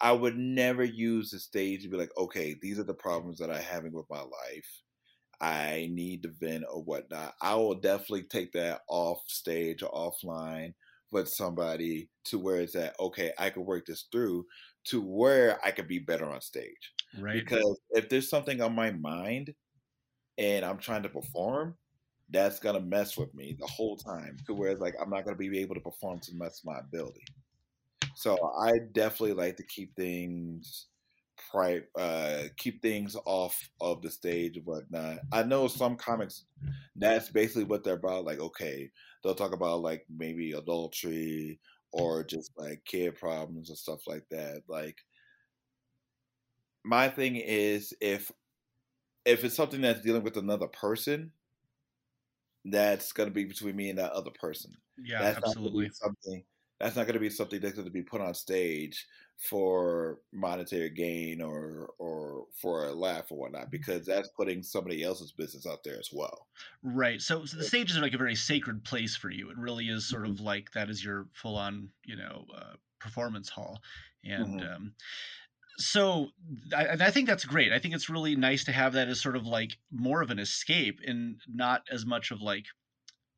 I would never use the stage to be like, okay, these are the problems that I'm having with my life. I need to vent or whatnot. I will definitely take that off stage or offline with somebody to where it's at, okay, I can work this through to where I can be better on stage. Right. Because if there's something on my mind and I'm trying to perform, that's gonna mess with me the whole time. To where it's like I'm not gonna be able to perform to mess my ability. So I definitely like to keep things pri uh keep things off of the stage and whatnot. I know some comics that's basically what they're about. Like, okay, they'll talk about like maybe adultery or just like kid problems and stuff like that. Like my thing is if if it's something that's dealing with another person, that's going to be between me and that other person. Yeah, that's absolutely. something that's not going to be something that's going to be put on stage for monetary gain or or for a laugh or whatnot because that's putting somebody else's business out there as well right so, so the stage is like a very sacred place for you it really is sort mm-hmm. of like that is your full on you know uh, performance hall and mm-hmm. um, so I, I, think that's great. I think it's really nice to have that as sort of like more of an escape and not as much of like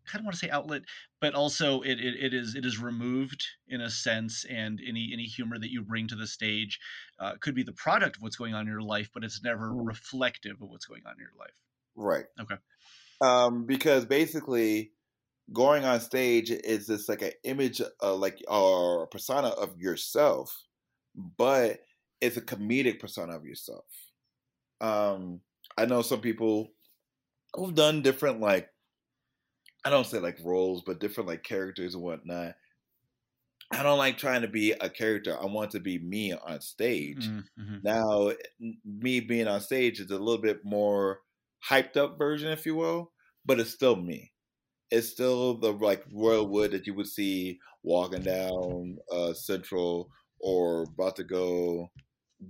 I kind of want to say outlet, but also it, it, it is it is removed in a sense, and any any humor that you bring to the stage uh, could be the product of what's going on in your life, but it's never mm. reflective of what's going on in your life. Right. Okay. Um, because basically, going on stage is this like an image, uh, like or a persona of yourself, but it's a comedic persona of yourself. Um, I know some people who've done different like I don't say like roles, but different like characters and whatnot. I don't like trying to be a character. I want to be me on stage. Mm-hmm. Now, me being on stage is a little bit more hyped up version, if you will, but it's still me. It's still the like Royal Wood that you would see walking down uh, Central or about to go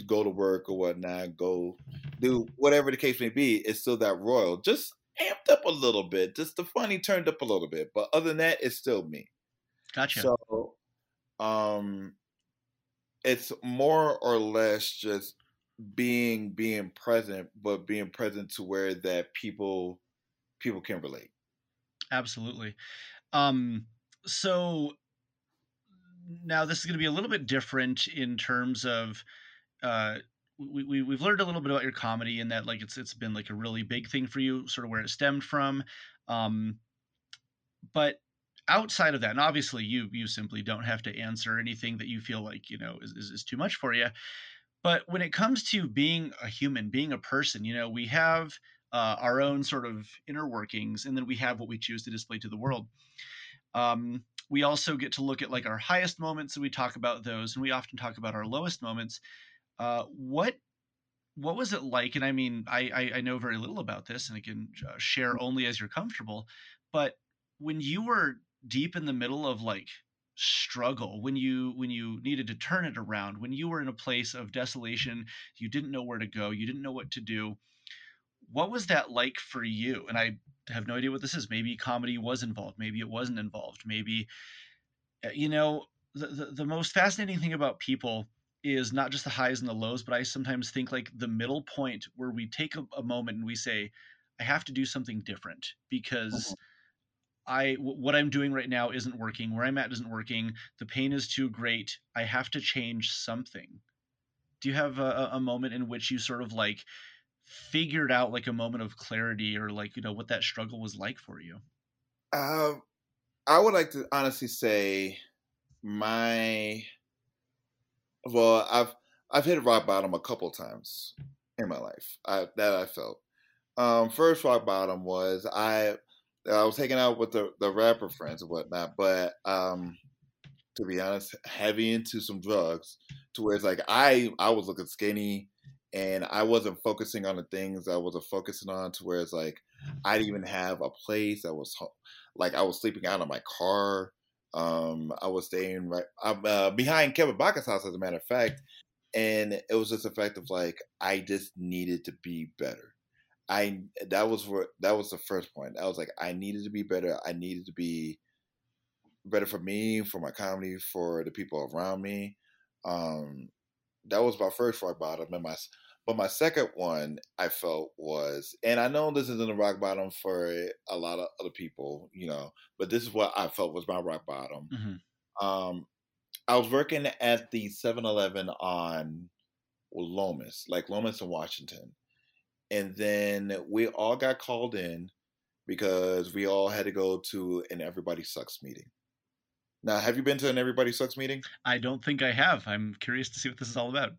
go to work or whatnot, go do whatever the case may be. It's still that Royal, just amped up a little bit, just the funny turned up a little bit. But other than that, it's still me. Gotcha. So, um, it's more or less just being being present, but being present to where that people people can relate. Absolutely. Um, so now this is going to be a little bit different in terms of uh, we, we we've learned a little bit about your comedy and that like it's it's been like a really big thing for you, sort of where it stemmed from. Um, but outside of that, and obviously you you simply don't have to answer anything that you feel like you know is, is, is too much for you. But when it comes to being a human, being a person, you know, we have uh, our own sort of inner workings, and then we have what we choose to display to the world. Um, we also get to look at like our highest moments, and we talk about those, and we often talk about our lowest moments. Uh, what what was it like? And I mean, I, I, I know very little about this, and I can uh, share mm. only as you're comfortable. But when you were deep in the middle of like struggle when you when you needed to turn it around when you were in a place of desolation you didn't know where to go you didn't know what to do what was that like for you and i have no idea what this is maybe comedy was involved maybe it wasn't involved maybe uh, you know the, the, the most fascinating thing about people is not just the highs and the lows, but I sometimes think like the middle point where we take a, a moment and we say, I have to do something different because mm-hmm. I w- what I'm doing right now isn't working. Where I'm at isn't working. The pain is too great. I have to change something. Do you have a, a moment in which you sort of like figured out like a moment of clarity or like you know what that struggle was like for you? Um, I would like to honestly say my well, I've I've hit rock bottom a couple times in my life. I, that I felt. Um, first rock bottom was I I was hanging out with the, the rapper friends and whatnot, but um, to be honest, heavy into some drugs to where it's like I I was looking skinny and I wasn't focusing on the things I wasn't focusing on to where it's like I didn't even have a place. I was like I was sleeping out of my car. Um, I was staying right uh, behind Kevin Baca's house, as a matter of fact, and it was just a fact of like I just needed to be better. I that was what that was the first point. I was like I needed to be better. I needed to be better for me, for my comedy, for the people around me. Um, that was my first rock bottom, and my but my second one I felt was, and I know this isn't a rock bottom for a lot of other people, you know, but this is what I felt was my rock bottom. Mm-hmm. Um, I was working at the 7 Eleven on Lomas, like Lomas in Washington. And then we all got called in because we all had to go to an Everybody Sucks meeting. Now, have you been to an Everybody Sucks meeting? I don't think I have. I'm curious to see what this is all about.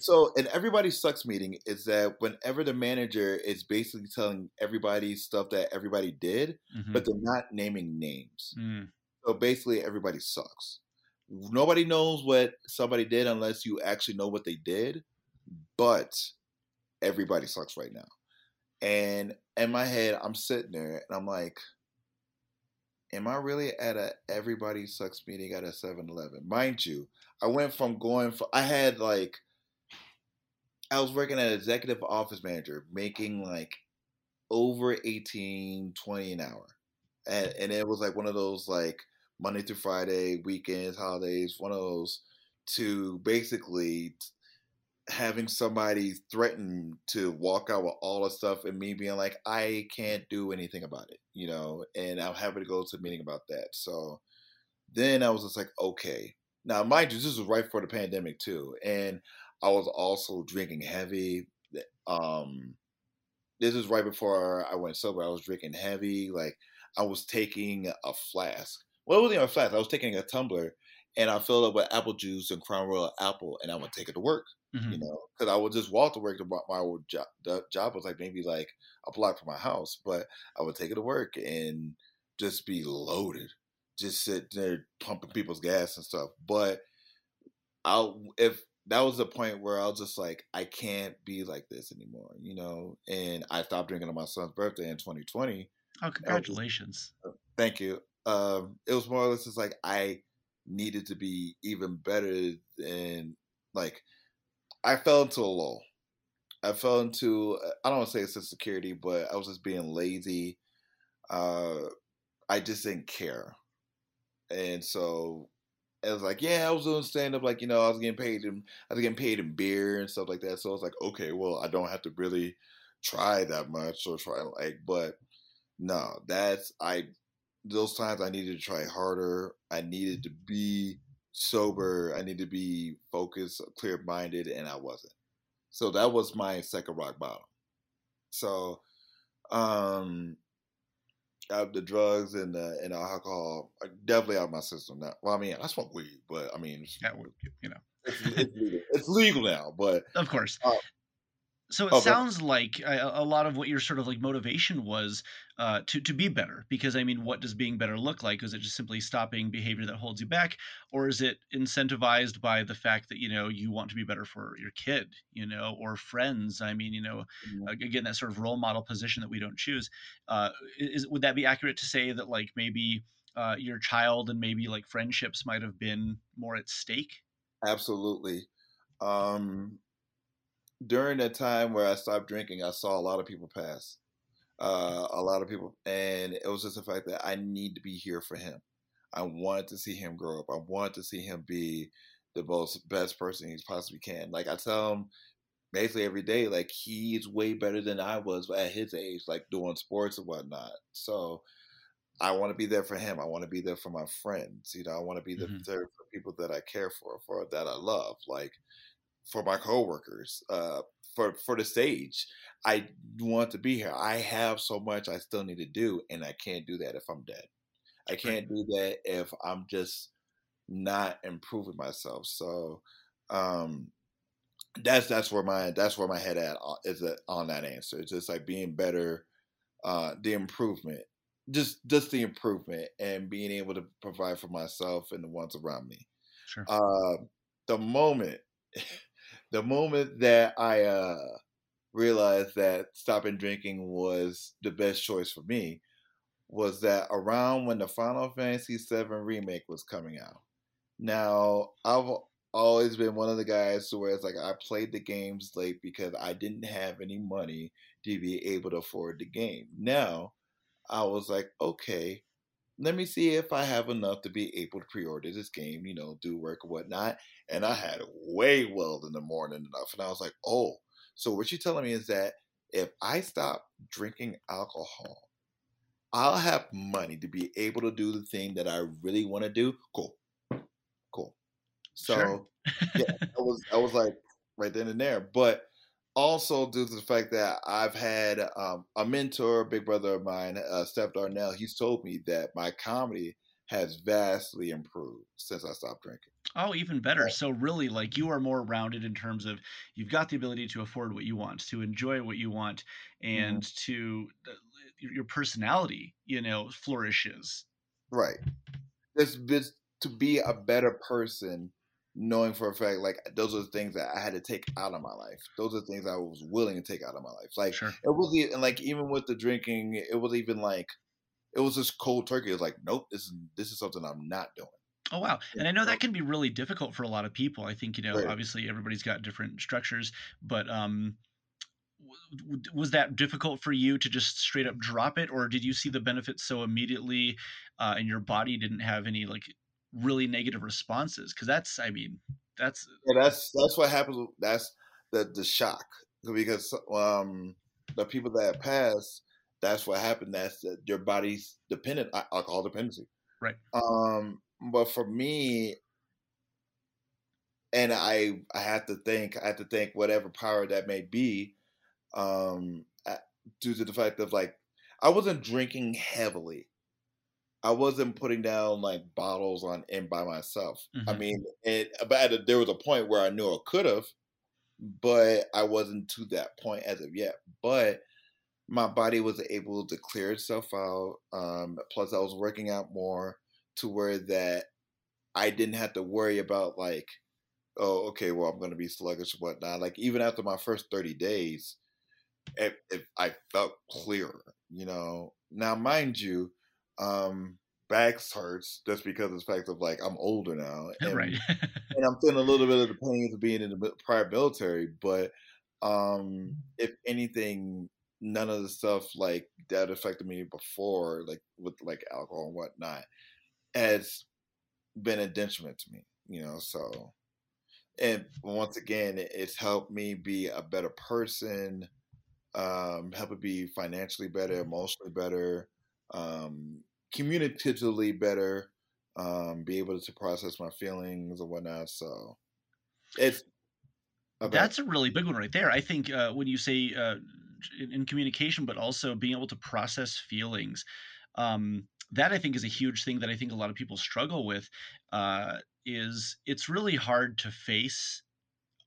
So an everybody sucks meeting is that whenever the manager is basically telling everybody stuff that everybody did, mm-hmm. but they're not naming names. Mm. So basically everybody sucks. Nobody knows what somebody did unless you actually know what they did, but everybody sucks right now. And in my head, I'm sitting there and I'm like, am I really at a everybody sucks meeting at a 7-Eleven? Mind you, I went from going for I had like I was working at executive office manager, making like over 18, 20 an hour. And, mm. and it was like one of those like Monday through Friday, weekends, holidays, one of those to basically having somebody threaten to walk out with all the stuff and me being like, I can't do anything about it, you know, and I'm happy to go to a meeting about that. So then I was just like, okay. Now, mind you, this was right before the pandemic too. And I was also drinking heavy. Um, this is right before I went sober. I was drinking heavy. Like I was taking a flask. Well, it wasn't even a flask. I was taking a tumbler and I filled up with apple juice and Crown Royal apple, and I would take it to work. Mm-hmm. You know, because I would just walk to work. To my old job, the job was like maybe like a block from my house, but I would take it to work and just be loaded, just sit there pumping people's gas and stuff. But I'll if that was the point where I was just like, I can't be like this anymore, you know. And I stopped drinking on my son's birthday in 2020. Oh, congratulations! Was, uh, thank you. Um, it was more or less just like I needed to be even better than like I fell into a lull. I fell into I don't want to say it's insecurity, but I was just being lazy. Uh, I just didn't care, and so it was like, yeah, I was doing stand up, like you know, I was getting paid in I was getting paid in beer and stuff like that. So I was like, okay, well, I don't have to really try that much or try like, but no, that's I those times I needed to try harder. I needed to be sober. I needed to be focused, clear minded, and I wasn't. So that was my second rock bottom. So, um, out the drugs and the and the alcohol, are definitely out of my system now. Well, I mean, I smoke weed, but I mean, yeah, you know, it's, it's, legal. it's legal now. But of course, uh, so it sounds like a, a, lot of what your sort of like motivation was uh, to to be better. Because I mean, what does being better look like? Is it just simply stopping behavior that holds you back, or is it incentivized by the fact that you know you want to be better for your kid, you know, or friends? I mean, you know, mm-hmm. again, that sort of role model position that we don't choose. Uh, is would that be accurate to say that like maybe uh, your child and maybe like friendships might have been more at stake? Absolutely. Um, during that time where I stopped drinking, I saw a lot of people pass. Uh, a lot of people, and it was just the fact that I need to be here for him. I wanted to see him grow up. I wanted to see him be the most best person he possibly can. Like I tell him basically every day, like he's way better than I was at his age, like doing sports and whatnot. So I want to be there for him. I want to be there for my friends. You know, I want to be mm-hmm. there for people that I care for, for that I love. Like for my coworkers, uh, for for the stage. I want to be here. I have so much I still need to do, and I can't do that if I'm dead. I can't do that if I'm just not improving myself. So um, that's that's where my that's where my head at uh, is on that answer. It's just like being better, uh, the improvement, just just the improvement, and being able to provide for myself and the ones around me. Sure. Uh, the moment the moment that I uh, realized that stopping drinking was the best choice for me was that around when the Final Fantasy VII remake was coming out. Now, I've always been one of the guys where it's like I played the games late because I didn't have any money to be able to afford the game. Now, I was like, okay, let me see if I have enough to be able to pre-order this game, you know, do work or whatnot. And I had way well in the morning enough. And I was like, oh, so what you're telling me is that if I stop drinking alcohol, I'll have money to be able to do the thing that I really want to do. Cool. Cool. So sure. yeah, I was I was like right then and there. But also due to the fact that I've had um, a mentor, a big brother of mine, uh, Steph Darnell, he's told me that my comedy has vastly improved since I stopped drinking. Oh, even better. So really like you are more rounded in terms of you've got the ability to afford what you want, to enjoy what you want and mm-hmm. to your personality, you know, flourishes. Right. This, this to be a better person knowing for a fact like those are the things that I had to take out of my life. Those are the things I was willing to take out of my life. Like sure. it was and like even with the drinking, it was even like it was just cold turkey. It was like, nope, this is this is something I'm not doing. Oh wow. And I know that can be really difficult for a lot of people. I think, you know, right. obviously everybody's got different structures, but um was that difficult for you to just straight up drop it or did you see the benefits so immediately uh, and your body didn't have any like really negative responses because that's i mean that's yeah, that's that's what happens that's the the shock because um the people that passed, that's what happened. That's that your body's dependent alcohol dependency. Right. Um, but for me, and I I have to think I have to think whatever power that may be, um, due to the fact of like I wasn't drinking heavily. I wasn't putting down like bottles on in by myself. Mm-hmm. I mean, it, but a, there was a point where I knew I could have, but I wasn't to that point as of yet. But my body was able to clear itself out. Um, plus, I was working out more to where that I didn't have to worry about like, oh, okay, well, I'm going to be sluggish, or whatnot. Like even after my first 30 days, it, it, I felt clearer. You know. Now, mind you, um, backs hurts just because of the fact of like I'm older now, and, right? and I'm feeling a little bit of the pains of being in the prior military. But um, if anything, none of the stuff like that affected me before, like with like alcohol and whatnot, has been a detriment to me. You know, so and once again, it's helped me be a better person, um, help it be financially better, emotionally better, um, communicatively better, um, be able to process my feelings and whatnot. So it's that's a really big one right there. I think uh, when you say uh, in, in, communication, but also being able to process feelings. Um, that I think is a huge thing that I think a lot of people struggle with. Uh, is it's really hard to face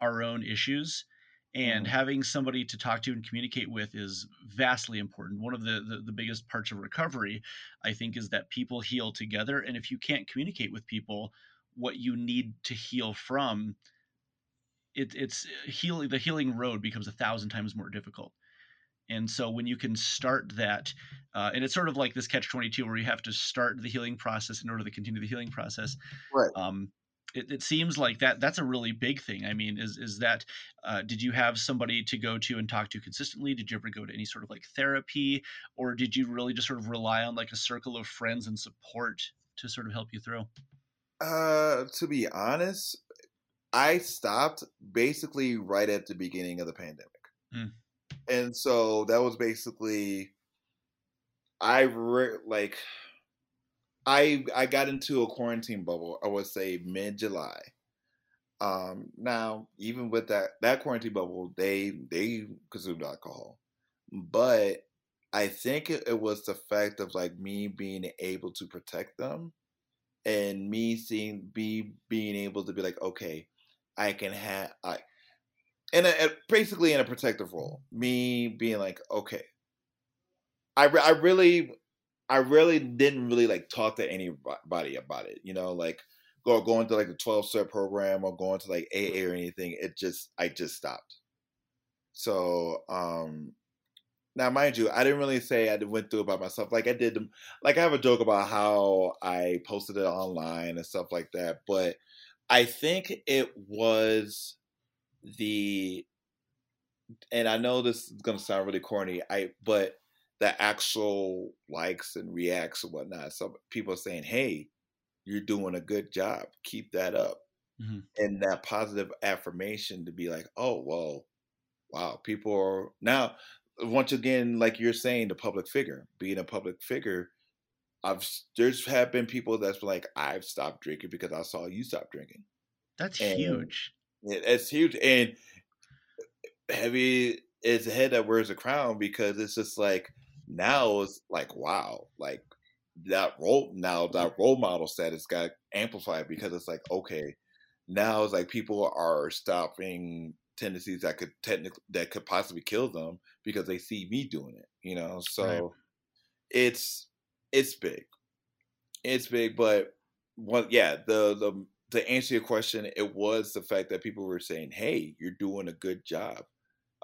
our own issues and mm-hmm. having somebody to talk to and communicate with is vastly important. One of the, the, the biggest parts of recovery i think is that people heal together. And if you can't communicate with people what you need to heal from it, it's healing the healing road becomes a thousand times more difficult. And so when you can start that uh, and it's sort of like this catch 22 where you have to start the healing process in order to continue the healing process right. um, it, it, seems like that that's a really big thing. I mean, is is that uh, did you have somebody to go to and talk to consistently? Did you ever go to any sort of like therapy, or did you really just sort of rely on like a circle of friends and support to sort of help you through? Uh, to be honest, I stopped basically right at the beginning of the pandemic, mm. and so that was basically I re- like I I got into a quarantine bubble. I would say mid July. Um, now, even with that that quarantine bubble, they they consumed alcohol, but I think it, it was the fact of like me being able to protect them, and me seeing be being able to be like, okay, I can have I, and basically in a protective role. Me being like, okay, I I really I really didn't really like talk to anybody about it. You know, like go going to like the twelve step program or going to like AA or anything. It just I just stopped. So um now mind you, I didn't really say I went through it by myself. Like I did like I have a joke about how I posted it online and stuff like that, but I think it was the and I know this is gonna sound really corny, I but the actual likes and reacts and whatnot. So people are saying, "Hey, you're doing a good job. Keep that up." Mm-hmm. And that positive affirmation to be like, "Oh, well, wow, people are now." Once again, like you're saying, the public figure, being a public figure, I've there's have been people that's like, "I've stopped drinking because I saw you stop drinking." That's and huge. It, it's huge, and heavy is the head that wears a crown because it's just like now it's like wow, like that role now that role model status got amplified because it's like okay, now it's like people are stopping tendencies that could technically that could possibly kill them because they see me doing it, you know. So right. it's it's big, it's big, but well, yeah, the the to answer your question, it was the fact that people were saying, "Hey, you're doing a good job.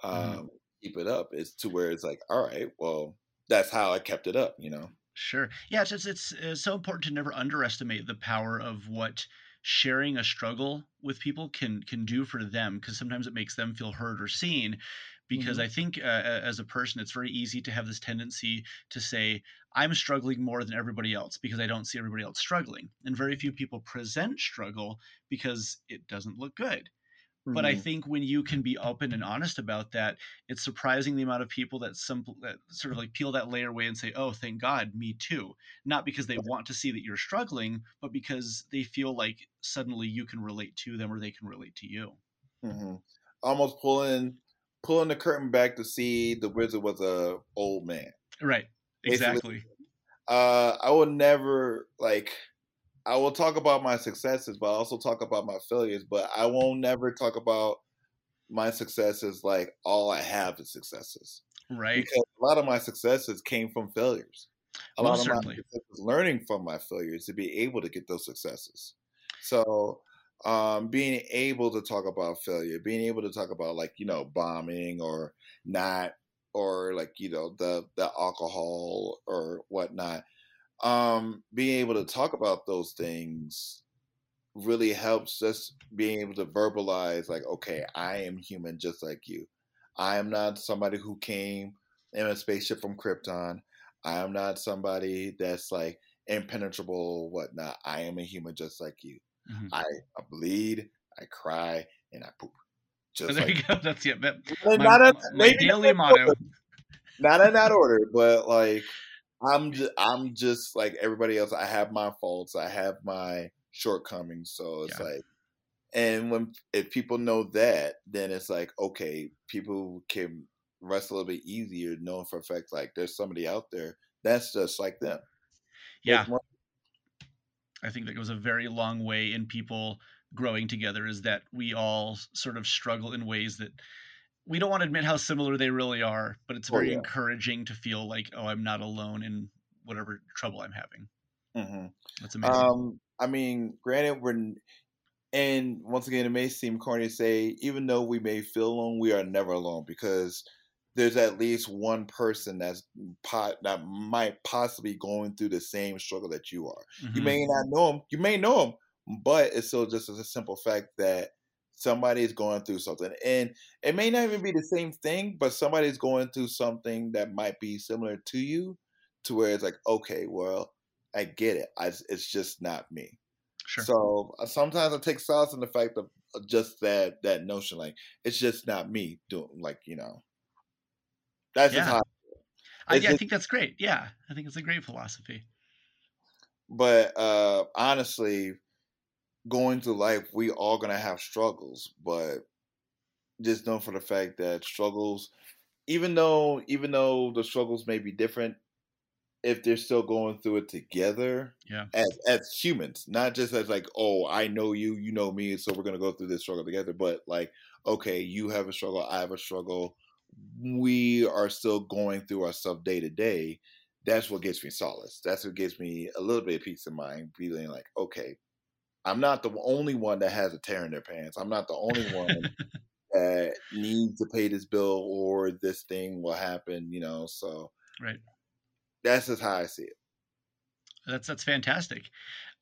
Mm-hmm. Um, mm. Keep it up." It's to where it's like, "All right, well, that's how I kept it up, you know. Sure. Yeah, it's, it's it's, it's so important to never underestimate the power of what sharing a struggle with people can can do for them because sometimes it makes them feel heard or seen because mm-hmm. i think uh, as a person it's very easy to have this tendency to say i'm struggling more than everybody else because i don't see everybody else struggling and very few people present struggle because it doesn't look good but I think when you can be open and honest about that, it's surprising the amount of people that some that sort of like peel that layer away and say, "Oh, thank God, me too." Not because they want to see that you're struggling, but because they feel like suddenly you can relate to them or they can relate to you. Mm-hmm. Almost pulling pulling the curtain back to see the wizard was a old man. Right. Exactly. Basically, uh, I will never like I will talk about my successes, but I also talk about my failures. But I won't never talk about my successes like all I have is successes. Right. Because a lot of my successes came from failures. A Most lot of certainly. my learning from my failures to be able to get those successes. So um, being able to talk about failure, being able to talk about like, you know, bombing or not or like, you know, the the alcohol or whatnot um, being able to talk about those things really helps us being able to verbalize like okay i am human just like you. I am not somebody who came in a spaceship from krypton. I am not somebody that's like impenetrable whatnot. I am a human just like you. Mm-hmm. I, I bleed i cry and i poop just there like you go. That's it my, not a, my daily motto. not in that order but like I'm just I'm just like everybody else. I have my faults. I have my shortcomings. So it's yeah. like, and when if people know that, then it's like okay, people can rest a little bit easier, knowing for a fact like there's somebody out there that's just like them. Yeah, I think that goes a very long way in people growing together. Is that we all sort of struggle in ways that we don't want to admit how similar they really are, but it's very oh, yeah. encouraging to feel like, oh, I'm not alone in whatever trouble I'm having. Mm-hmm. That's amazing. Um, I mean, granted, we're and once again, it may seem corny to say, even though we may feel alone, we are never alone because there's at least one person that's pot that might possibly going through the same struggle that you are. Mm-hmm. You may not know him, you may know him, but it's still just as a simple fact that somebody is going through something and it may not even be the same thing but somebody's going through something that might be similar to you to where it's like okay well i get it I, it's just not me sure. so uh, sometimes i take solace in the fact of uh, just that that notion like it's just not me doing like you know that's yeah. just how I, I, just, I think that's great yeah i think it's a great philosophy but uh honestly going through life, we all gonna have struggles, but just know for the fact that struggles, even though even though the struggles may be different, if they're still going through it together, yeah, as as humans, not just as like, oh, I know you, you know me, so we're gonna go through this struggle together, but like, okay, you have a struggle, I have a struggle, we are still going through our stuff day to day. That's what gives me solace. That's what gives me a little bit of peace of mind, feeling like, okay, I'm not the only one that has a tear in their pants. I'm not the only one that needs to pay this bill or this thing will happen, you know. So right. That's just how I see it. That's that's fantastic.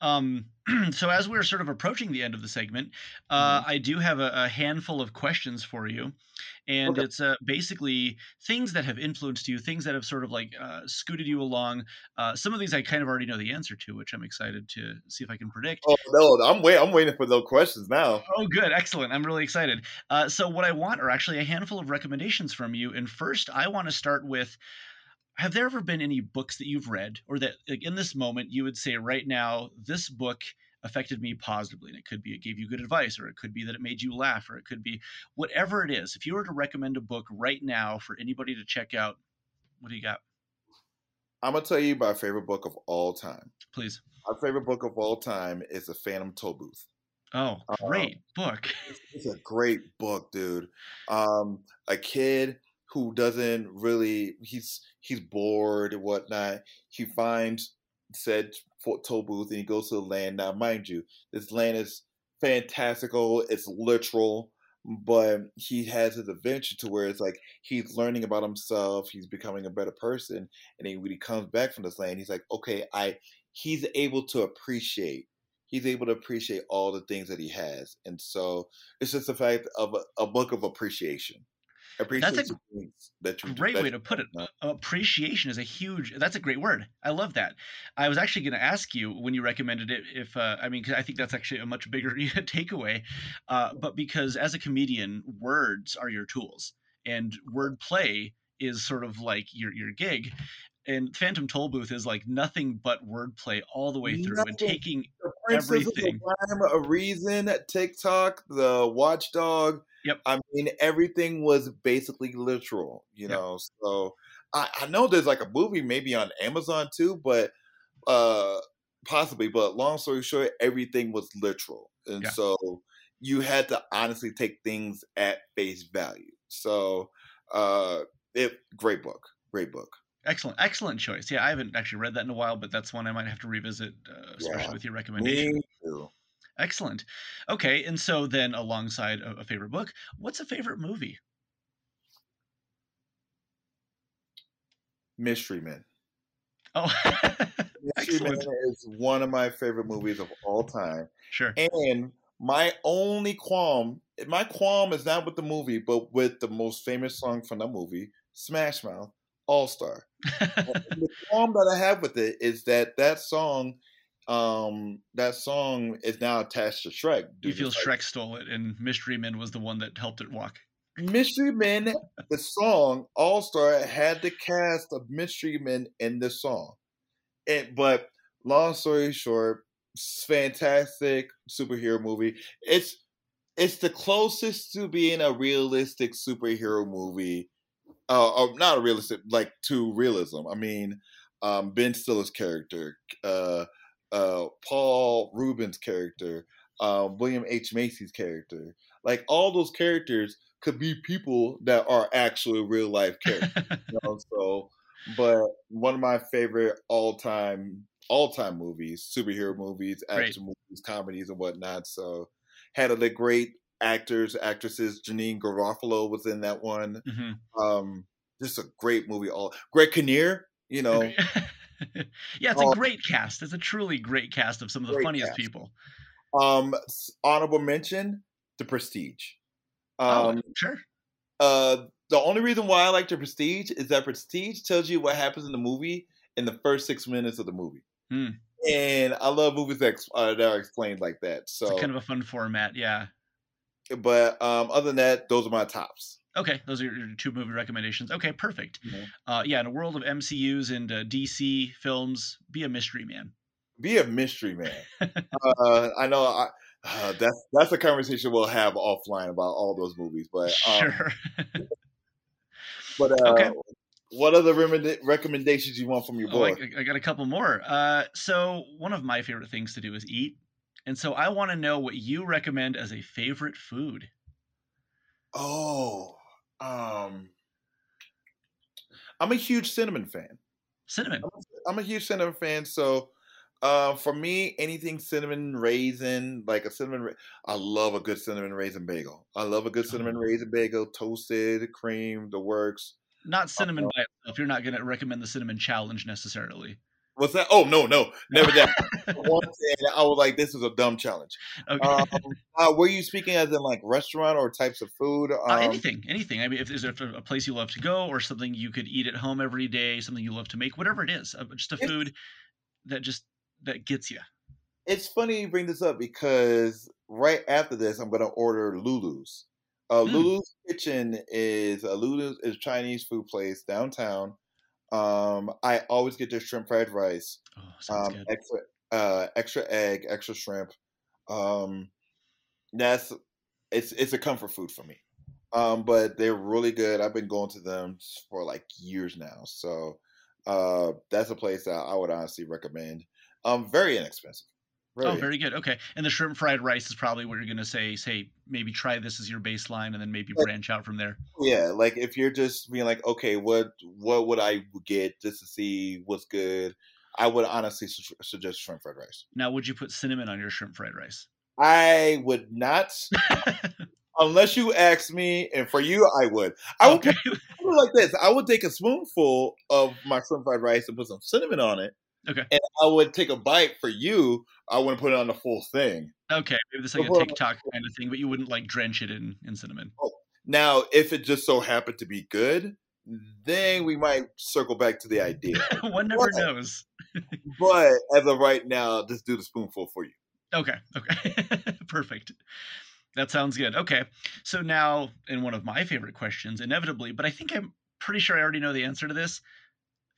Um, so as we're sort of approaching the end of the segment, uh, mm-hmm. I do have a, a, handful of questions for you, and okay. it's uh, basically things that have influenced you, things that have sort of like uh, scooted you along. Uh, some of these I kind of already know the answer to, which I'm excited to see if I can predict. Oh no, I'm wait, I'm waiting for those questions now. Oh, good, excellent. I'm really excited. Uh, so what I want are actually a handful of recommendations from you, and first I want to start with have there ever been any books that you've read or that like in this moment you would say right now this book affected me positively and it could be it gave you good advice or it could be that it made you laugh or it could be whatever it is if you were to recommend a book right now for anybody to check out what do you got? I'm gonna tell you my favorite book of all time. Please. My favorite book of all time is the phantom tollbooth. Oh great um, book. it's, it's, a great book dude. Um a kid who doesn't really he's he's bored and whatnot. He mm-hmm. finds said toll booth and he goes to the land. Now, mind you, this land is fantastical. It's literal, but he has his adventure to where it's like he's learning about himself. He's becoming a better person, and he, when he comes back from this land, he's like, okay, I. He's able to appreciate. He's able to appreciate all the things that he has, and so it's just the fact of a, a book of appreciation. Appreciate That's a the that you great way to put it. Appreciation is a huge. That's a great word. I love that. I was actually going to ask you when you recommended it if uh, I mean I think that's actually a much bigger takeaway. Uh, but because as a comedian, words are your tools, and wordplay is sort of like your your gig. And Phantom Tollbooth is like nothing but wordplay all the way through, and taking The everything. of Rhyme, a reason, TikTok, the Watchdog. Yep. I mean, everything was basically literal, you Yep. know. So I, I know there's like a movie maybe on Amazon too, but uh possibly. But long story short, everything was literal, and Yeah. so you had to honestly take things at face value. So uh it great book, great book. Excellent, excellent choice. Yeah, I haven't actually read that in a while, but that's one I might have to revisit, uh, especially Yeah. with your recommendation. Me too. Excellent. Okay, and so then alongside a, a favorite book, what's a favorite movie? Mystery Men. Oh, Mystery Men is one of my favorite movies of all time. Sure. And my only qualm, my qualm is not with the movie, but with the most famous song from the movie, Smash Mouth, All Star. the qualm that I have with it is that that song, um, that song is now attached to Shrek. you feel like, Shrek stole it, and Mystery Men was the one that helped it walk. Mystery Men, the song All Star had the cast of Mystery Men in the song. And but long story short, fantastic superhero movie. It's it's the closest to being a realistic superhero movie. Uh, or not a realistic, like to realism. I mean, um, Ben Stiller's character, uh, uh, Paul Reubens' character, uh, William H Macy's character, like all those characters could be people that are actually real life characters. You know? So, but one of my favorite all time all time movies, superhero movies, action movies, comedies, and whatnot. So, had the great actors, actresses. Janeane Garofalo was in that one. Mhm. Um, just a great movie. All Greg Kinnear, you know. yeah, it's a Oh. great cast. It's a truly great cast of some of the funniest cast. people. um, honorable mention, The Prestige. Oh, Um, sure. uh, the only reason why I like The Prestige is that Prestige tells you what happens in the movie in the first six minutes of the movie. Hmm. And I love movies that, uh, that are explained like that. So, a kind of a fun format. Yeah. but um, other than that, those are my tops. Okay, those are your two movie recommendations. Okay, perfect. Mhm. Uh, yeah, in a world of MCUs and uh, DC films, be a mystery man. Be a mystery man. uh, I know I, uh, that's that's a conversation we'll have offline about all those movies. But um, Sure. but uh, Okay. what other recommendations you want from your Oh, I, boy? I got a couple more. Uh, so one of my favorite things to do is eat, and so I want to know what you recommend as a favorite food. Oh, um, I'm a huge cinnamon fan. Cinnamon. I'm a huge cinnamon fan, so uh, for me, anything cinnamon raisin, like a cinnamon, ra- I love a good cinnamon raisin bagel. I love a good cinnamon Oh. raisin bagel, toasted, cream, the works. Not cinnamon by itself. You're not going to recommend the cinnamon challenge necessarily. What's that? Oh no, no, never that. I was like, this is a dumb challenge. Okay. Um, uh, were you speaking as in like restaurant or types of food? Um, Uh, anything, anything. I mean, if there's a, a place you love to go, or something you could eat at home every day, something you love to make, whatever it is, uh, just a food that just that gets you. It's funny you bring this up because right after this, I'm gonna order Lulu's. Uh, Mm. Lulu's Kitchen is a Lulu's is a Chinese food place downtown. Um, I always get their shrimp fried rice, Oh, um, extra uh, extra egg, extra shrimp. Um, that's it's it's a comfort food for me. Um, but they're really good. I've been going to them for like years now, so uh, that's a place that I would honestly recommend. Um, very inexpensive. Oh, very good. Okay, and the shrimp fried rice is probably what you're going to say. Say maybe try this as your baseline, and then maybe Like- branch out from there. Yeah, like if you're just being like, okay, what what would I get just to see what's good? I would honestly su- suggest shrimp fried rice. Now, would you put cinnamon on your shrimp fried rice? I would not, unless you ask me, and for you, I would. I would okay. put it like this: I would take a spoonful of my shrimp fried rice and put some cinnamon on it. Okay. And I would take a bite for you. I wouldn't put it on the full thing. Okay, maybe this is like a TikTok kind of thing, but you wouldn't like drench it in in cinnamon. Oh, now, if it just so happened to be good, then we might circle back to the idea. One never but, knows. but as of right now, just do the spoonful for you. Okay. Okay. Perfect. That sounds good. Okay. So now, in one of my favorite questions, inevitably, but I think I'm pretty sure I already know the answer to this.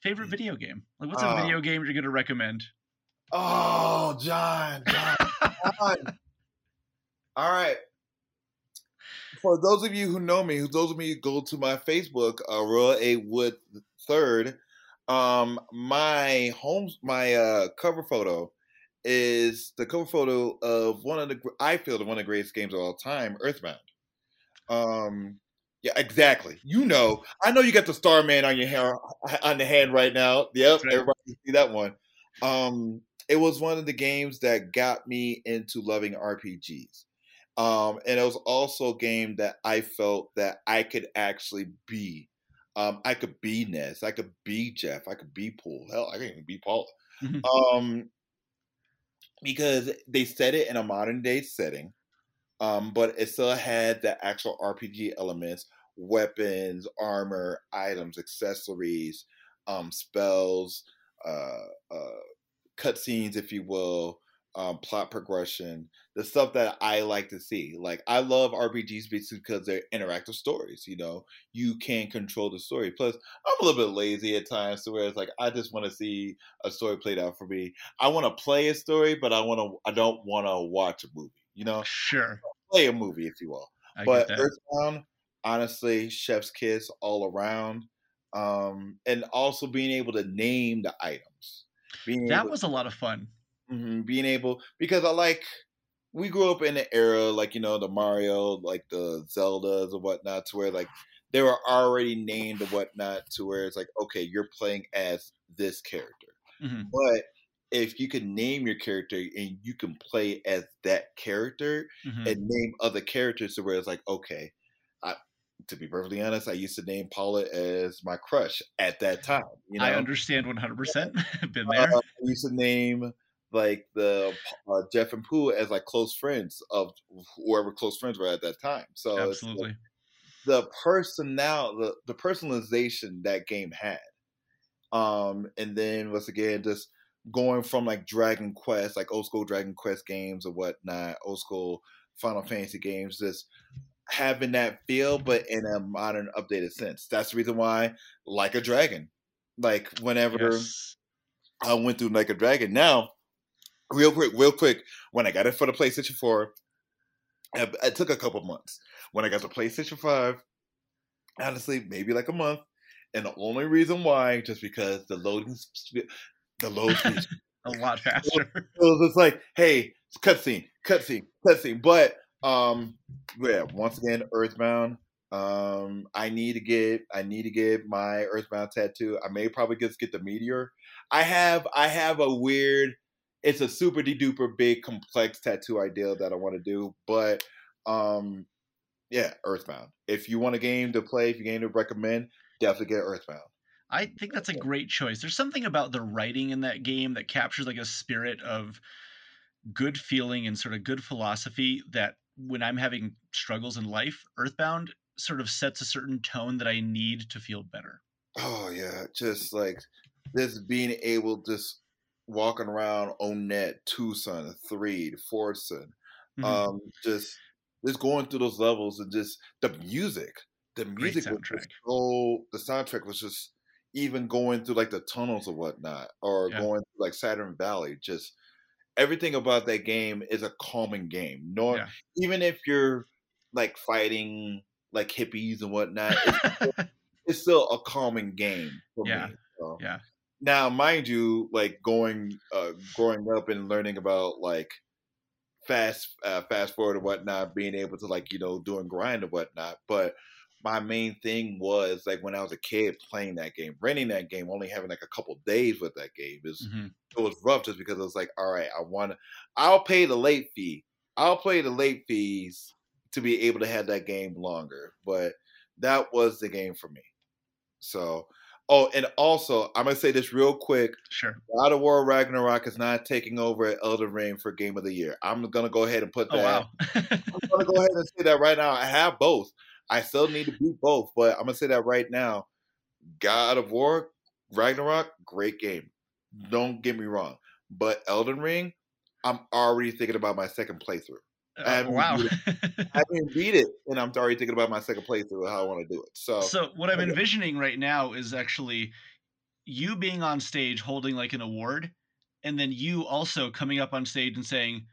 Favorite mm. video game? Like, what's a video oh. game you're going to recommend? Oh, John, John, John. All right. For those of you who know me, those of you who go to my Facebook, uh, Roy A. Wood Third, um, my home, my uh, cover photo is the cover photo of one of the I feel the one of the greatest games of all time, Earthbound. Um, yeah, exactly. You know, I know you got the Starman on your hair on the hand right now. Yep, right. everybody see that one. Um, it was one of the games that got me into loving RPGs. Um, and it was also a game that I felt that I could actually be. Um, I could be Ness, I could be Jeff, I could be Paul. Hell, I can even be Paula. Mm-hmm. Um, because they set it in a modern day setting, um, but it still had the actual RPG elements, weapons, armor, items, accessories, um, spells, uh, uh, cutscenes, if you will, um, plot progression, the stuff that I like to see. Like I love RPGs because they're interactive stories. You know, you can control the story. Plus, I'm a little bit lazy at times, to where it's like I just want to see a story played out for me. I want to play a story, but I want to. I don't want to watch a movie. You know, sure, play a movie if you will. I but Earthbound, honestly, Chef's Kiss all around, um, and also being able to name the items. Being that able, was a lot of fun Mm-hmm, being able because I like we grew up in an era like you know the Mario, like the Zeldas and whatnot, to where like they were already named and whatnot, to where it's like okay, you're playing as this character, mm-hmm. but if you can name your character and you can play as that character mm-hmm. and name other characters to where it's like okay I, to be perfectly honest i used to name paula as my crush at that time you know? i understand 100% been there uh, i used to name like the uh, Jeff and Poo as like close friends of whoever close friends were at that time. So absolutely, the personal the the personalization that game had, um, and then once again just going from like Dragon Quest, like old school Dragon Quest games or whatnot, old school Final Fantasy games, just having that feel, but in a modern, updated sense. That's the reason why, like a dragon, like whenever yes. I went through like a dragon. Now real quick, real quick, when I got it for the PlayStation 4, it took a couple months. When I got the PlayStation 5, honestly, maybe like a month. And the only reason why, just because the loading, the load speed, a lot faster. It was like, hey, cutscene, cutscene, cutscene. But um, yeah, once again, Earthbound. Um, I need to get, I need to get my Earthbound tattoo. I may probably just get the meteor. I have, I have a weird it's a super duper big complex tattoo idea that I want to do. But um yeah, Earthbound. If you want a game to play, if you game to recommend, definitely get Earthbound. I think that's a great choice. There's something about the writing in that game that captures like a spirit of good feeling and sort of good philosophy that when I'm having struggles in life, Earthbound sort of sets a certain tone that I need to feel better. Oh yeah, just like this being able to walking around Onett, Twoson, Threed, Fortson, mm-hmm. um, just just going through those levels and just the music. The music was so the soundtrack was just even going through like the tunnels or whatnot, or yeah. going through like Saturn Valley. Just everything about that game is a calming game. No, yeah. even if you're like fighting like hippies and whatnot, it's, still, it's still a calming game for yeah. me. So. Yeah. Now, mind you, like going, uh, growing up and learning about like fast, uh, fast forward and whatnot, being able to like you know doing grind and whatnot. But my main thing was like when I was a kid playing that game, renting that game, only having like a couple days with that game is mm-hmm. it was rough just because it was like, all right, I want to, I'll pay the late fee, I'll pay the late fees to be able to have that game longer. But that was the game for me. So Oh, and also, I'm gonna say this real quick. Sure. God of War Ragnarok is not taking over at Elden Ring for Game of the Year. I'm gonna go ahead and put oh, that. Oh, wow. I'm gonna go ahead and say that right now. I have both. I still need to beat both, but I'm gonna say that right now. God of War, Ragnarok, great game. Don't get me wrong, but Elden Ring, I'm already thinking about my second playthrough. Uh, wow. I didn't beat it, and I'm already thinking about my second playthrough how I want to do it. So, so what I'm envisioning right now is actually you being on stage holding like an award, and then you also coming up on stage and saying,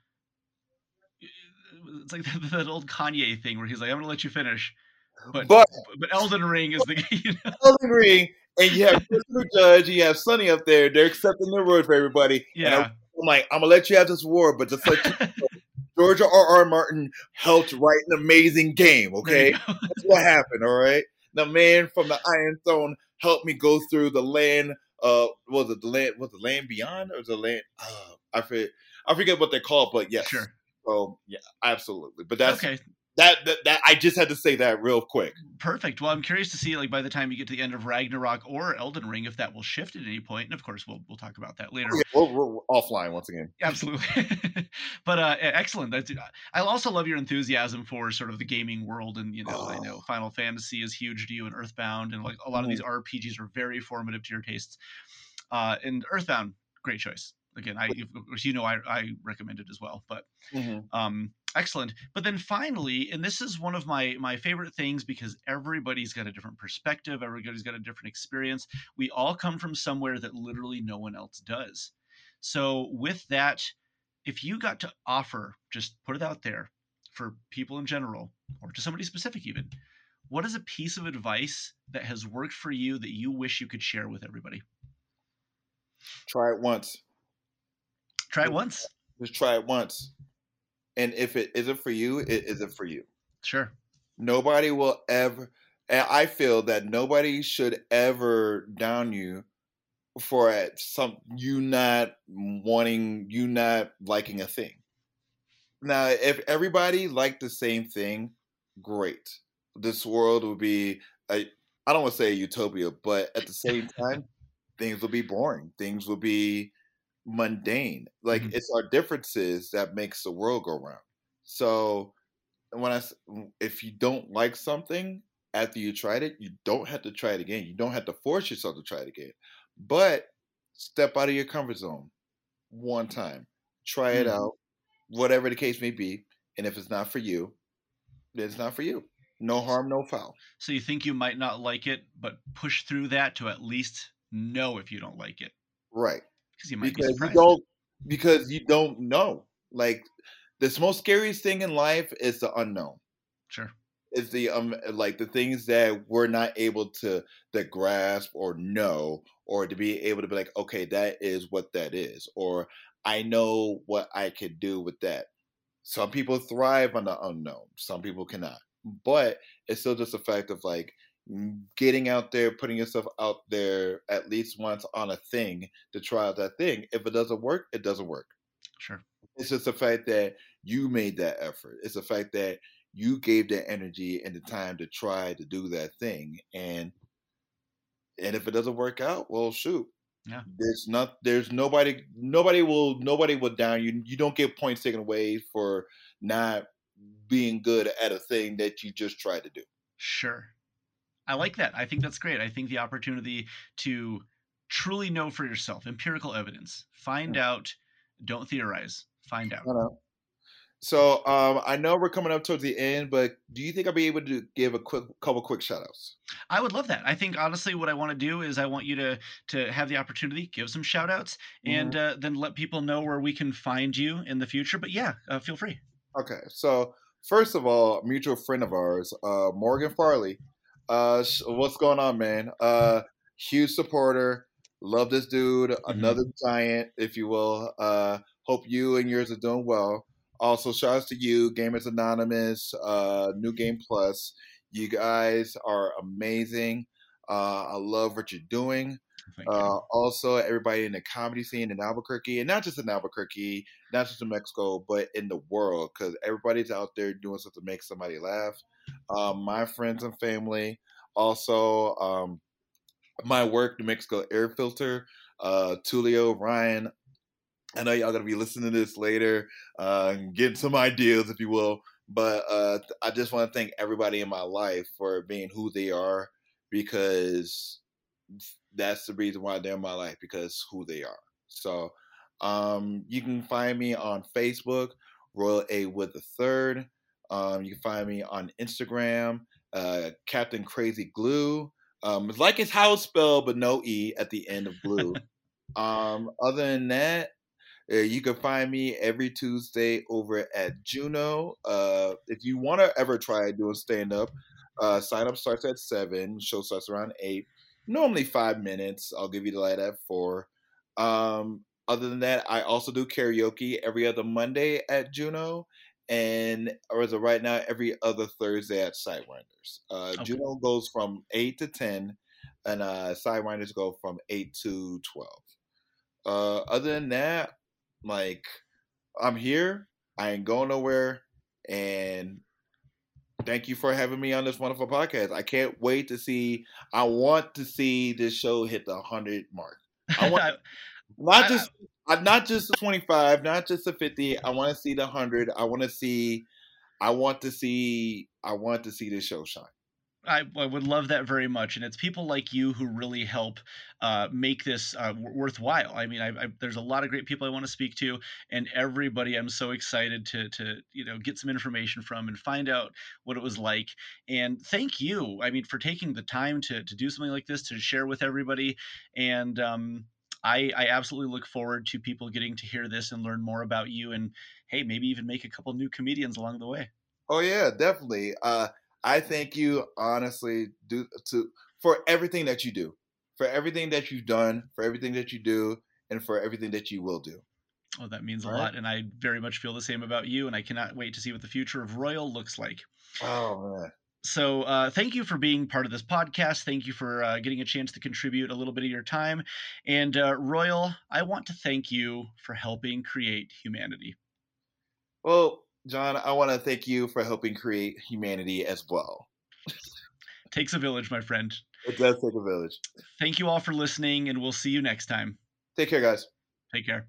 it's like that, that old Kanye thing where he's like, "I'm gonna let you finish," but but, but Elden Ring is the you know? Elden Ring, and you have Christopher Judge, you have Sunny up there. They're accepting the award for everybody. Yeah. I, am like, I'm gonna let you have this award, but just like Georgia R. R. Martin helped write an amazing game. Okay, that's what happened. All right, the man from the Iron Throne helped me go through the land. Uh, was it the land? Was the land beyond, or the land? Uh, I forget. I forget what they're called, but yes. Sure. So yeah, absolutely. But that's okay that, that that I just had to say that real quick. Perfect. Well, I'm curious to see like by the time you get to the end of Ragnarok or Elden Ring if that will shift at any point. And of course, we'll we'll talk about that later. Yeah, we're, we're offline once again. Absolutely. but uh excellent. That's, I also love your enthusiasm for sort of the gaming world and you know, oh. I know Final Fantasy is huge to you and Earthbound and like a lot of these mm-hmm. RPGs are very formative to your tastes. Uh and Earthbound, great choice again i you know i, I recommend it as well but mm-hmm. um excellent. But then finally and this is one of my my favorite things because everybody's got a different perspective everybody's got a different experience. We all come from somewhere that literally no one else does. So with that if you got to offer just put it out there for people in general or to somebody specific even what is a piece of advice that has worked for you that you wish you could share with everybody? Try it once Try it once. Just try it once. And if it isn't for you, it isn't for you. Sure. Nobody will ever I feel that nobody should ever down you for some you not wanting you not liking a thing. Now, if everybody liked the same thing, great. This world would be a I don't want to say a utopia, but at the same time, things will be boring. Things will be mundane. Like mm-hmm. it's our differences that makes the world go round. So when I if you don't like something after you tried it, you don't have to try it again. You don't have to force yourself to try it again. But step out of your comfort zone one time. Try mm-hmm. it out, whatever the case may be. And if it's not for you, then it's not for you. No harm, no foul. So you think you might not like it, but push through that to at least know if you don't like it. Right you might because be surprised. you don't because you don't know. Like the most scariest thing in life is the unknown. Sure. Is the um like the things that we're not able to to grasp or know or to be able to be like, okay, that is what that is, or I know what I could do with that. Some people thrive on the unknown, some people cannot. But it's still just a fact of like getting out there, putting yourself out there at least once on a thing to try out that thing. If it doesn't work, it doesn't work. Sure. It's just the fact that you made that effort. It's the fact that you gave that energy and the time to try to do that thing. And and if it doesn't work out, well shoot. Yeah. There's not there's nobody nobody will nobody will down you. You don't get points taken away for not being good at a thing that you just tried to do. Sure. I like that. I think that's great. I think the opportunity to truly know for yourself, empirical evidence, find yeah. out, don't theorize, find out. So um, I know we're coming up towards the end, but do you think I'll be able to give a quick couple quick shout outs? I would love that. I think honestly what I want to do is I want you to to have the opportunity, give some shout outs, mm-hmm. and uh, then let people know where we can find you in the future. But yeah, uh, feel free. Okay. So first of all, mutual friend of ours, uh, Morgan Farley, uh, what's going on, man? Uh, huge supporter. Love this dude. Mm-hmm. Another giant, if you will. Uh, hope you and yours are doing well. Also, shout out to you, Gamers Anonymous, uh, New Game Plus. You guys are amazing. Uh, I love what you're doing. Uh, also, everybody in the comedy scene in Albuquerque, and not just in Albuquerque, not just in Mexico, but in the world, because everybody's out there doing something to make somebody laugh um, my friends and family, also um, my work, New Mexico Air Filter, uh, Tulio, Ryan. I know y'all gonna be listening to this later, uh, getting some ideas, if you will. But uh, I just want to thank everybody in my life for being who they are because that's the reason why they're in my life because who they are. So um, you can find me on Facebook, Royal A Wood the Third. Um, you can find me on Instagram, uh, Captain Crazy Glue. Um, it's like it's how it's spelled, but no e at the end of glue. um, other than that, uh, you can find me every Tuesday over at Juno. Uh, if you want to ever try doing stand up, uh, sign up starts at seven. Show starts around eight. Normally five minutes. I'll give you the light at four. Um, other than that, I also do karaoke every other Monday at Juno, and or as of right now, every other Thursday at Sidewinders. Uh, okay. Juno goes from eight to ten, and uh, Sidewinders go from eight to twelve. Uh, other than that, like I'm here. I ain't going nowhere, and thank you for having me on this wonderful podcast. I can't wait to see. I want to see this show hit the hundred mark. I want not just not just the twenty five, not just the fifty. I want to see the hundred. I want to see. I want to see. I want to see this show shine. I, I, would love that very much, and it's people like you who really help uh, make this uh, worthwhile. I mean, I, I, there's a lot of great people I want to speak to, and everybody I'm so excited to to you know get some information from and find out what it was like. And thank you, I mean, for taking the time to to do something like this to share with everybody. And um, I, I absolutely look forward to people getting to hear this and learn more about you, and hey, maybe even make a couple new comedians along the way. Oh yeah, definitely. Uh, I thank you honestly do to for everything that you do, for everything that you've done, for everything that you do, and for everything that you will do. Oh, that means All a right? lot, and I very much feel the same about you. And I cannot wait to see what the future of Royal looks like. Oh man. So, uh, thank you for being part of this podcast. Thank you for uh, getting a chance to contribute a little bit of your time. And, uh, Royal, I want to thank you for helping create humanity. Well, John, I want to thank you for helping create humanity as well. Takes a village, my friend. It does take a village. Thank you all for listening, and we'll see you next time. Take care, guys. Take care.